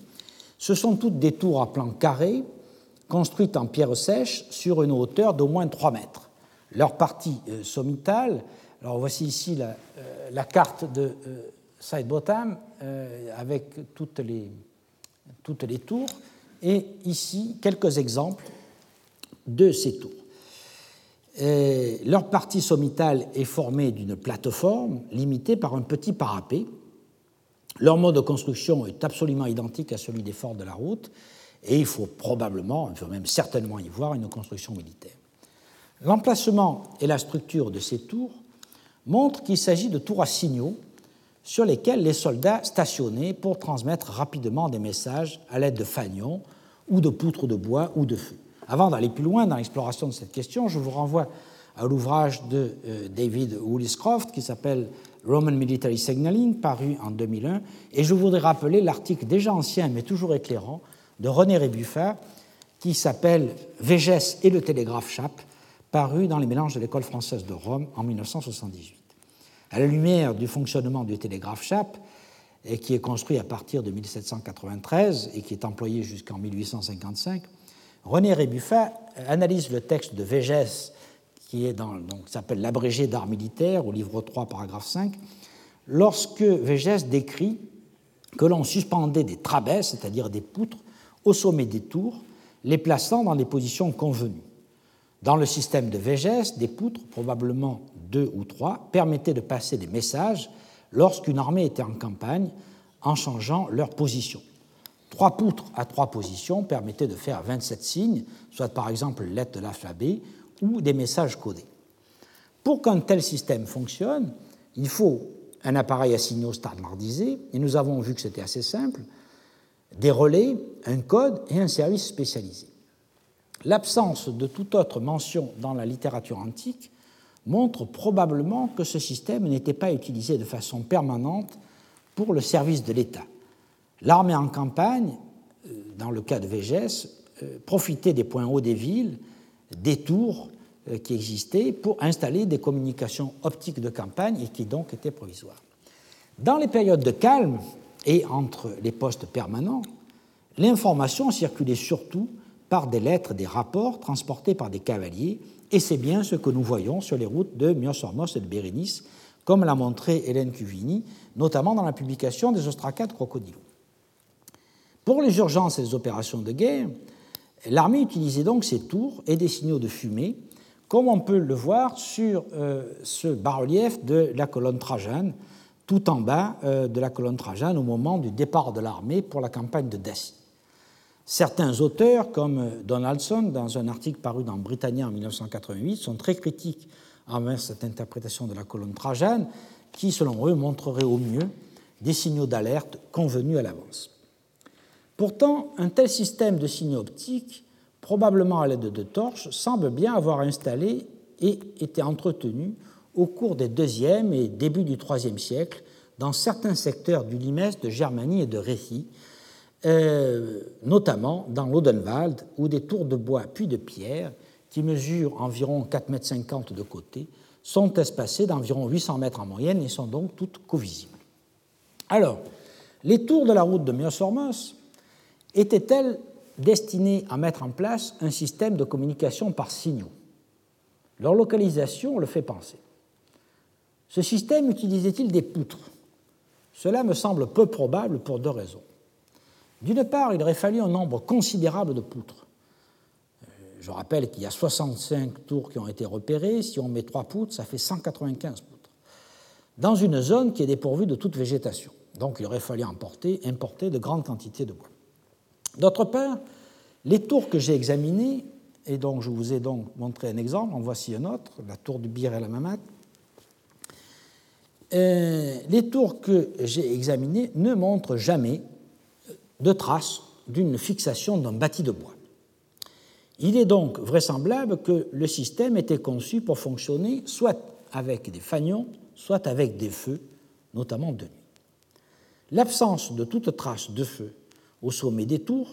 Ce sont toutes des tours à plan carré, construites en pierre sèche sur une hauteur d'au moins 3 mètres. Leur partie euh, sommitale, alors voici ici la, euh, carte de Side Bottom avec toutes les, toutes les tours et ici quelques exemples de ces tours. leur partie sommitale est formée d'une plateforme limitée par un petit parapet. Leur mode de construction est absolument identique à celui des forts de la route et il faut probablement, il faut même certainement y voir une construction militaire. L'emplacement et la structure de ces tours montrent qu'il s'agit de tours à signaux sur lesquels les soldats stationnaient pour transmettre rapidement des messages à l'aide de fanions ou de poutres de bois ou de feu. Avant d'aller plus loin dans l'exploration de cette question, je vous renvoie à l'ouvrage de euh, David Williscroft qui s'appelle Roman Military Signaling, paru en 2001, et je voudrais rappeler l'article déjà ancien mais toujours éclairant de René Rébuffat qui s'appelle Végès et le télégraphe Chape, paru dans les mélanges de l'école française de Rome en 1978. À la lumière du fonctionnement du télégraphe Chape, qui est construit à partir de 1793 et qui est employé jusqu'en 1855, René Rébuffat analyse le texte de Végès, qui s'appelle l'abrégé d'art militaire, au livre 3, paragraphe 5, lorsque Végès décrit que l'on suspendait des trabès, c'est-à-dire des poutres, au sommet des tours, les plaçant dans des positions convenues. Dans le système de Végès, des poutres, probablement deux ou trois, permettaient de passer des messages lorsqu'une armée était en campagne en changeant leur position. Trois poutres à trois positions permettaient de faire 27 signes, soit par exemple lettres de l'alphabet ou des messages codés. Pour qu'un tel système fonctionne, il faut un appareil à signaux standardisé, et nous avons vu que c'était assez simple, des relais, un code et un service spécialisé. L'absence de toute autre mention dans la littérature antique montre probablement que ce système n'était pas utilisé de façon permanente pour le service de l'État. L'armée en campagne, euh, dans le cas de Végès, euh, profitait des points hauts des villes, des tours euh, qui existaient pour installer des communications optiques de campagne et qui donc étaient provisoires. Dans les périodes de calme et entre les postes permanents, l'information circulait surtout par des lettres, des rapports transportés par des cavaliers, et c'est bien ce que nous voyons sur les routes de Myosormos et de Bérénice, comme l'a montré Hélène Cuvini, notamment dans la publication des ostracates crocodilos. Pour les urgences et les opérations de guerre, l'armée utilisait donc ces tours et des signaux de fumée, comme on peut le voir sur euh, ce bas-relief de la colonne Trajane, tout en bas euh, de la colonne Trajane au moment du départ de l'armée pour la campagne de Dacie. Certains auteurs, comme Donaldson, dans un article paru dans Britannia en 1988, sont très critiques envers cette interprétation de la colonne Trajane, qui, selon eux, montrerait au mieux des signaux d'alerte convenus à l'avance. Pourtant, un tel système de signaux optiques, probablement à l'aide de torches, semble bien avoir installé et été entretenu au cours des deuxième et début du IIIe siècle dans certains secteurs du Limès, de Germanie et de Réthie, euh, notamment dans l'Odenwald, où des tours de bois puis de pierre, qui mesurent environ 4,50 m de côté, sont espacées d'environ 800 mètres en moyenne et sont donc toutes covisibles. Alors, les tours de la route de Myosormos étaient-elles destinées à mettre en place un système de communication par signaux? Leur localisation le fait penser. Ce système utilisait-il des poutres? Cela me semble peu probable pour deux raisons. D'une part, il aurait fallu un nombre considérable de poutres. Euh, je rappelle qu'il y a 65 tours qui ont été repérées. Si on met trois poutres, ça fait 195 poutres. Dans une zone qui est dépourvue de toute végétation. Donc il aurait fallu importer, de grandes quantités de bois. D'autre part, les tours que j'ai examinées, et dont je vous ai donc montré un exemple, en voici un autre, la tour du Bir el Amamat, euh, les tours que j'ai examinées ne montrent jamais de traces d'une fixation d'un bâti de bois. Il est donc vraisemblable que le système était conçu pour fonctionner soit avec des fanions, soit avec des feux, notamment de nuit. L'absence de toute trace de feu au sommet des tours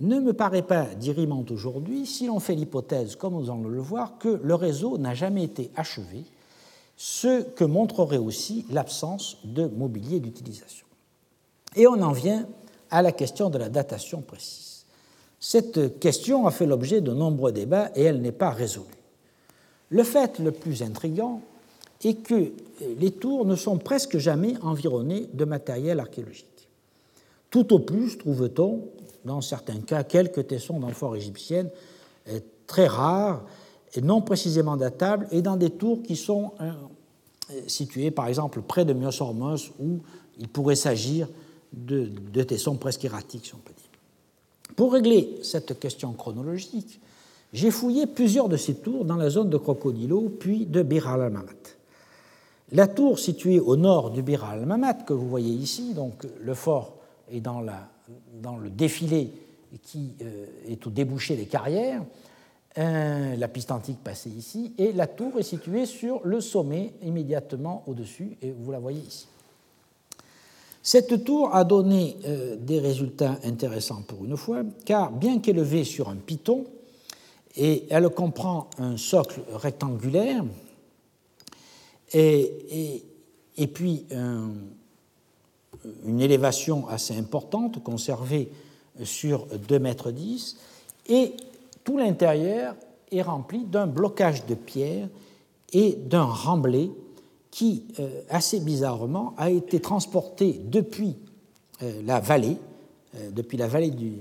ne me paraît pas dirimante aujourd'hui si l'on fait l'hypothèse, comme nous allons le voir, que le réseau n'a jamais été achevé, ce que montrerait aussi l'absence de mobilier d'utilisation. Et on en vient à la question de la datation précise. Cette question a fait l'objet de nombreux débats et elle n'est pas résolue. Le fait le plus intrigant est que les tours ne sont presque jamais environnées de matériel archéologique. Tout au plus trouve-t-on, dans certains cas, quelques tessons d'amphores égyptiennes euh, très rares et non précisément datables, et dans des tours qui sont euh, situées, par exemple, près de Myosormos, où il pourrait s'agir de, de, tessons presque erratiques, si on peut dire. Pour régler cette question chronologique, j'ai fouillé plusieurs de ces tours dans la zone de Crocodilo, puis de Bir al-Mamat. La tour située au nord du Bir al-Mamat, que vous voyez ici, donc le fort est dans, le défilé qui euh, est au débouché des carrières, la piste antique passée ici, et la tour est située sur le sommet immédiatement au-dessus, et vous la voyez ici. Cette tour a donné euh, des résultats intéressants pour une fois, car bien qu'élevée sur un piton, et elle comprend un socle rectangulaire, et, puis un, une élévation assez importante, conservée sur 2,10 mètres, et tout l'intérieur est rempli d'un blocage de pierre et d'un remblai qui, euh, assez bizarrement, a été transporté depuis euh, la vallée, euh, depuis la vallée du,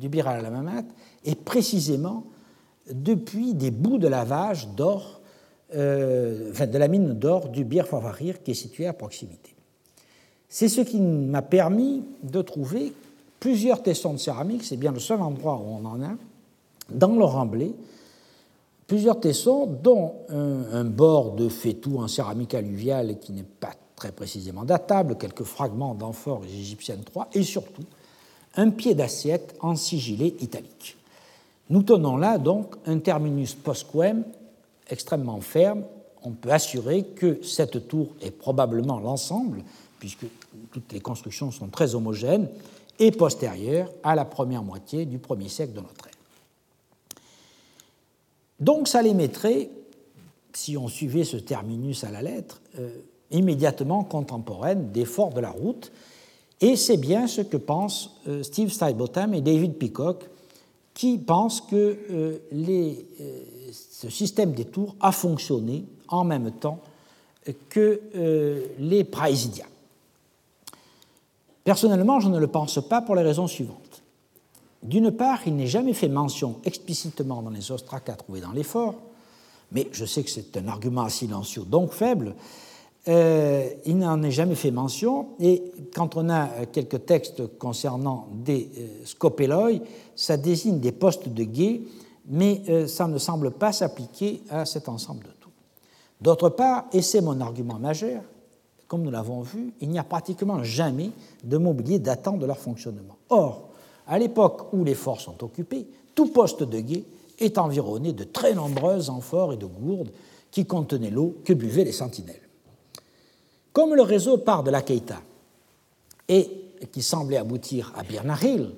du Bir al-Amamat, et précisément depuis des bouts de lavage d'or, de la mine d'or du Bir Favarir qui est située à proximité. C'est ce qui m'a permis de trouver plusieurs tessons de céramique, c'est bien le seul endroit où on en a, dans le remblai, plusieurs tessons, dont un, bord de fétou en céramique alluviale qui n'est pas très précisément datable, quelques fragments d'amphores égyptiennes 3, et surtout un pied d'assiette en sigillé italique. Nous tenons là donc un terminus postquem extrêmement ferme. On peut assurer que cette tour est probablement l'ensemble puisque toutes les constructions sont très homogènes, et postérieure à la première moitié du premier siècle de notre ère. Donc ça les mettrait, si on suivait ce terminus à la lettre, euh, immédiatement contemporaine des forts de la route. Et c'est bien ce que pensent euh, Steve Steinbottom et David Peacock, qui pensent que euh, ce système des tours a fonctionné en même temps que les praesidia. Personnellement, je ne le pense pas pour les raisons suivantes. D'une part, il n'est jamais fait mention explicitement dans les ostracas trouvés dans l'effort, mais je sais que c'est un argument silencieux, donc faible. Euh, il n'en est jamais fait mention, et quand on a quelques textes concernant des euh, ça désigne des postes de guet, mais euh, ça ne semble pas s'appliquer à cet ensemble de tout. D'autre part, et c'est mon argument majeur, comme nous l'avons vu, il n'y a pratiquement jamais de mobilier datant de leur fonctionnement. Or, à l'époque où les forts sont occupés, tout poste de guet est environné de très nombreux amphores et de gourdes qui contenaient l'eau que buvaient les sentinelles. Comme le réseau part de la Keita et qui semblait aboutir à Birnahil,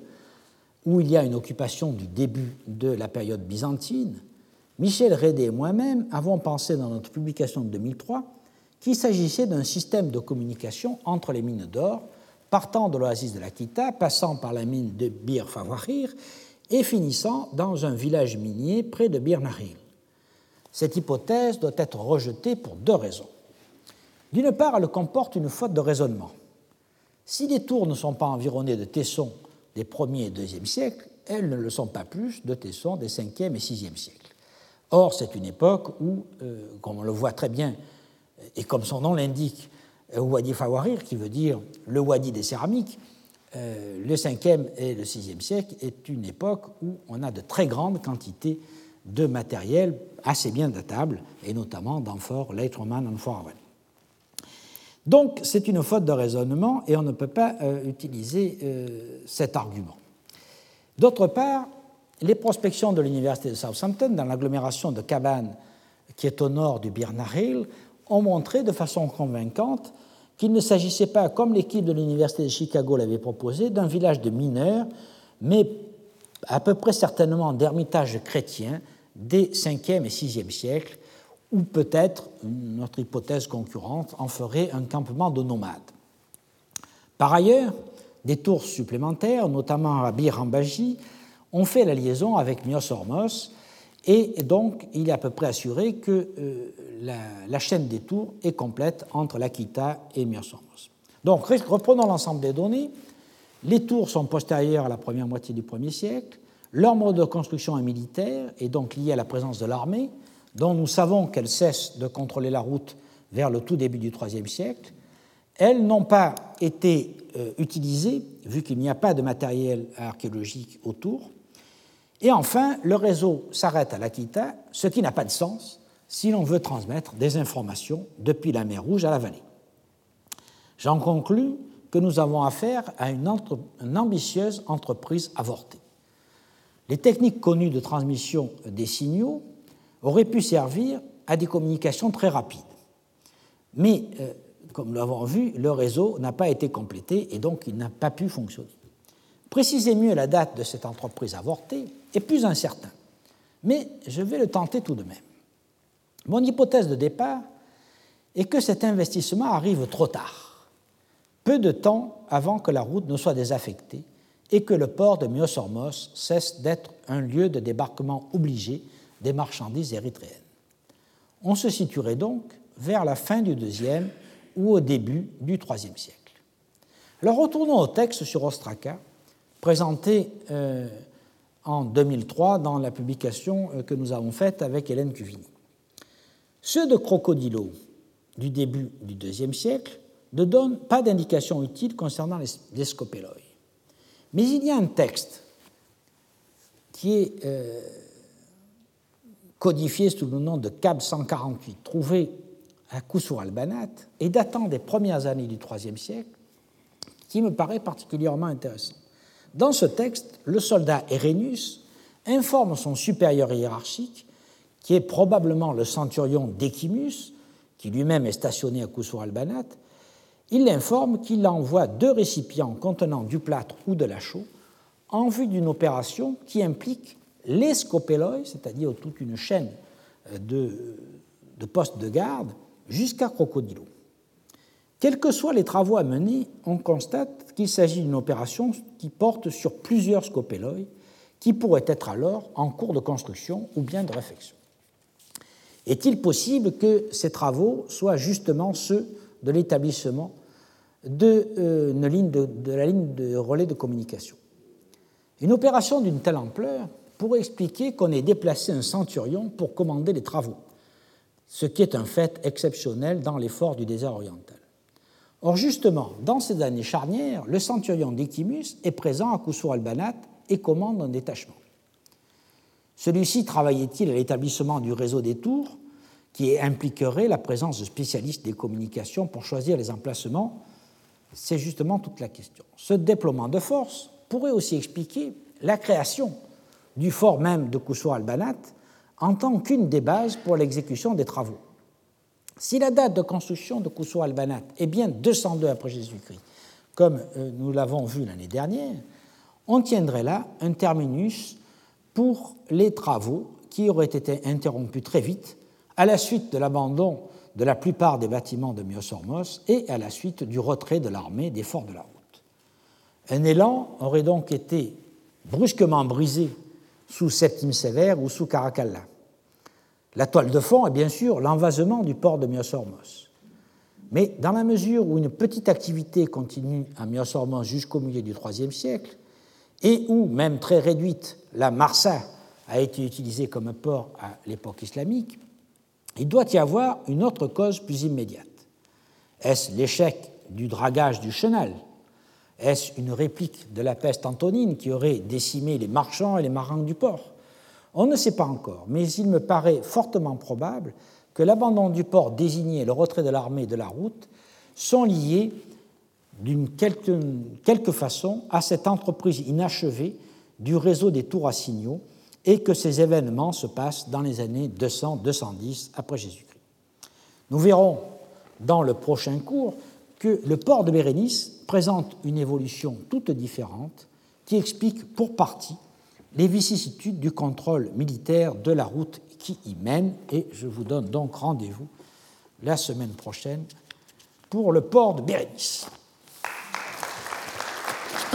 où il y a une occupation du début de la période byzantine, Michel Rédé et moi-même avons pensé dans notre publication de 2003 qu'il s'agissait d'un système de communication entre les mines d'or, partant de l'oasis de l'Aquita, passant par la mine de Bir Fawahir et finissant dans un village minier près de Bir Nahil. Cette hypothèse doit être rejetée pour deux raisons. D'une part, elle comporte une faute de raisonnement. Si les tours ne sont pas environnées de tessons des 1er et 2e siècles, elles ne le sont pas plus de tessons des 5e et 6e siècles. Or, c'est une époque où, euh, comme on le voit très bien et comme son nom l'indique, euh, Wadi Fawarir, qui veut dire le Wadi des céramiques, euh, le 5e et le 6e siècle est une époque où on a de très grandes quantités de matériel assez bien datable, et notamment d'amphores Leitroman Amphora. Donc c'est une faute de raisonnement et on ne peut pas euh, utiliser cet argument. D'autre part, les prospections de l'université de Southampton dans l'agglomération de Caban, qui est au nord du Bir Nahil, ont montré de façon convaincante qu'il ne s'agissait pas, comme l'équipe de l'Université de Chicago l'avait proposé, d'un village de mineurs, mais à peu près certainement d'ermitages chrétiens des 5e et 6e siècles, ou peut-être, notre hypothèse concurrente, en ferait un campement de nomades. Par ailleurs, des tours supplémentaires, notamment à Bir Ambaji, ont fait la liaison avec Myos Hormos, et donc il est à peu près assuré que euh, la, chaîne des tours est complète entre l'Aquita et Myrsonos. Donc, reprenons l'ensemble des données. Les tours sont postérieures à la première moitié du 1er siècle. Leur mode de construction est militaire et donc lié à la présence de l'armée, dont nous savons qu'elle cesse de contrôler la route vers le tout début du IIIe siècle. Elles n'ont pas été euh, utilisées, vu qu'il n'y a pas de matériel archéologique autour. Et enfin, le réseau s'arrête à l'Aquita, ce qui n'a pas de sens, si l'on veut transmettre des informations depuis la mer Rouge à la vallée. J'en conclus que nous avons affaire à une, ambitieuse entreprise avortée. Les techniques connues de transmission des signaux auraient pu servir à des communications très rapides. Mais, euh, comme nous l'avons vu, le réseau n'a pas été complété et donc il n'a pas pu fonctionner. Préciser mieux la date de cette entreprise avortée est plus incertain, mais je vais le tenter tout de même. Mon hypothèse de départ est que cet investissement arrive trop tard, peu de temps avant que la route ne soit désaffectée et que le port de Myosormos cesse d'être un lieu de débarquement obligé des marchandises érythréennes. On se situerait donc vers la fin du deuxième ou au début du troisième siècle. Alors retournons au texte sur Ostraka, présenté euh, en 2003 dans la publication euh, que nous avons faite avec Hélène Cuvini. Ceux de Crocodilo du début du IIe siècle ne donnent pas d'indication utile concernant les, scopéloi. Mais il y a un texte qui est euh, codifié sous le nom de Cab 148, trouvé à Kusur al-Banat et datant des premières années du IIIe siècle, qui me paraît particulièrement intéressant. Dans ce texte, le soldat Erénus informe son supérieur hiérarchique qui est probablement le centurion d'Echimus, qui lui-même est stationné à Kusur al-Banat, il l'informe qu'il envoie deux récipients contenant du plâtre ou de la chaux en vue d'une opération qui implique les scopéloi, c'est-à-dire toute une chaîne de, de postes de garde, jusqu'à Crocodilo. Quels que soient les travaux à mener, on constate qu'il s'agit d'une opération qui porte sur plusieurs scopéloi qui pourraient être alors en cours de construction ou bien de réfection. Est-il possible que ces travaux soient justement ceux de l'établissement de, euh, la ligne de relais de communication? Une opération d'une telle ampleur pourrait expliquer qu'on ait déplacé un centurion pour commander les travaux, ce qui est un fait exceptionnel dans l'effort du désert oriental. Or, justement, dans ces années charnières, le centurion d'Echimus est présent à Koussour-Albanat et commande un détachement. Celui-ci travaillait-il à l'établissement du réseau des tours, qui impliquerait la présence de spécialistes des communications pour choisir les emplacements? C'est justement toute la question. Ce déploiement de force pourrait aussi expliquer la création du fort même de Koussour-Albanat en tant qu'une des bases pour l'exécution des travaux. Si la date de construction de Koussour Albanat est bien 202 après Jésus-Christ, comme euh, nous l'avons vu l'année dernière, on tiendrait là un terminus pour les travaux qui auraient été interrompus très vite à la suite de l'abandon de la plupart des bâtiments de Myosormos et à la suite du retrait de l'armée des forts de la route. Un élan aurait donc été brusquement brisé sous Septime Sévère ou sous Caracalla. La toile de fond est bien sûr l'envasement du port de Myosormos. Mais dans la mesure où une petite activité continue à Myosormos jusqu'au milieu du IIIe siècle, et où, même très réduite, la Marsa a été utilisée comme port à l'époque islamique, il doit y avoir une autre cause plus immédiate. Est-ce l'échec du dragage du chenal? Est-ce une réplique de la peste antonine qui aurait décimé les marchands et les marins du port? On ne sait pas encore, mais il me paraît fortement probable que l'abandon du port désigné et le retrait de l'armée de la route sont liés d'une quelque, façon à cette entreprise inachevée du réseau des tours à signaux et que ces événements se passent dans les années 200-210 après Jésus-Christ. Nous verrons dans le prochain cours que le port de Bérénice présente une évolution toute différente qui explique pour partie les vicissitudes du contrôle militaire de la route qui y mène, et je vous donne donc rendez-vous la semaine prochaine pour le port de Bérénice.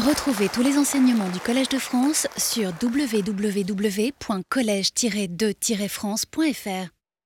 Retrouvez tous les enseignements du Collège de France sur www.colège-2-france.fr.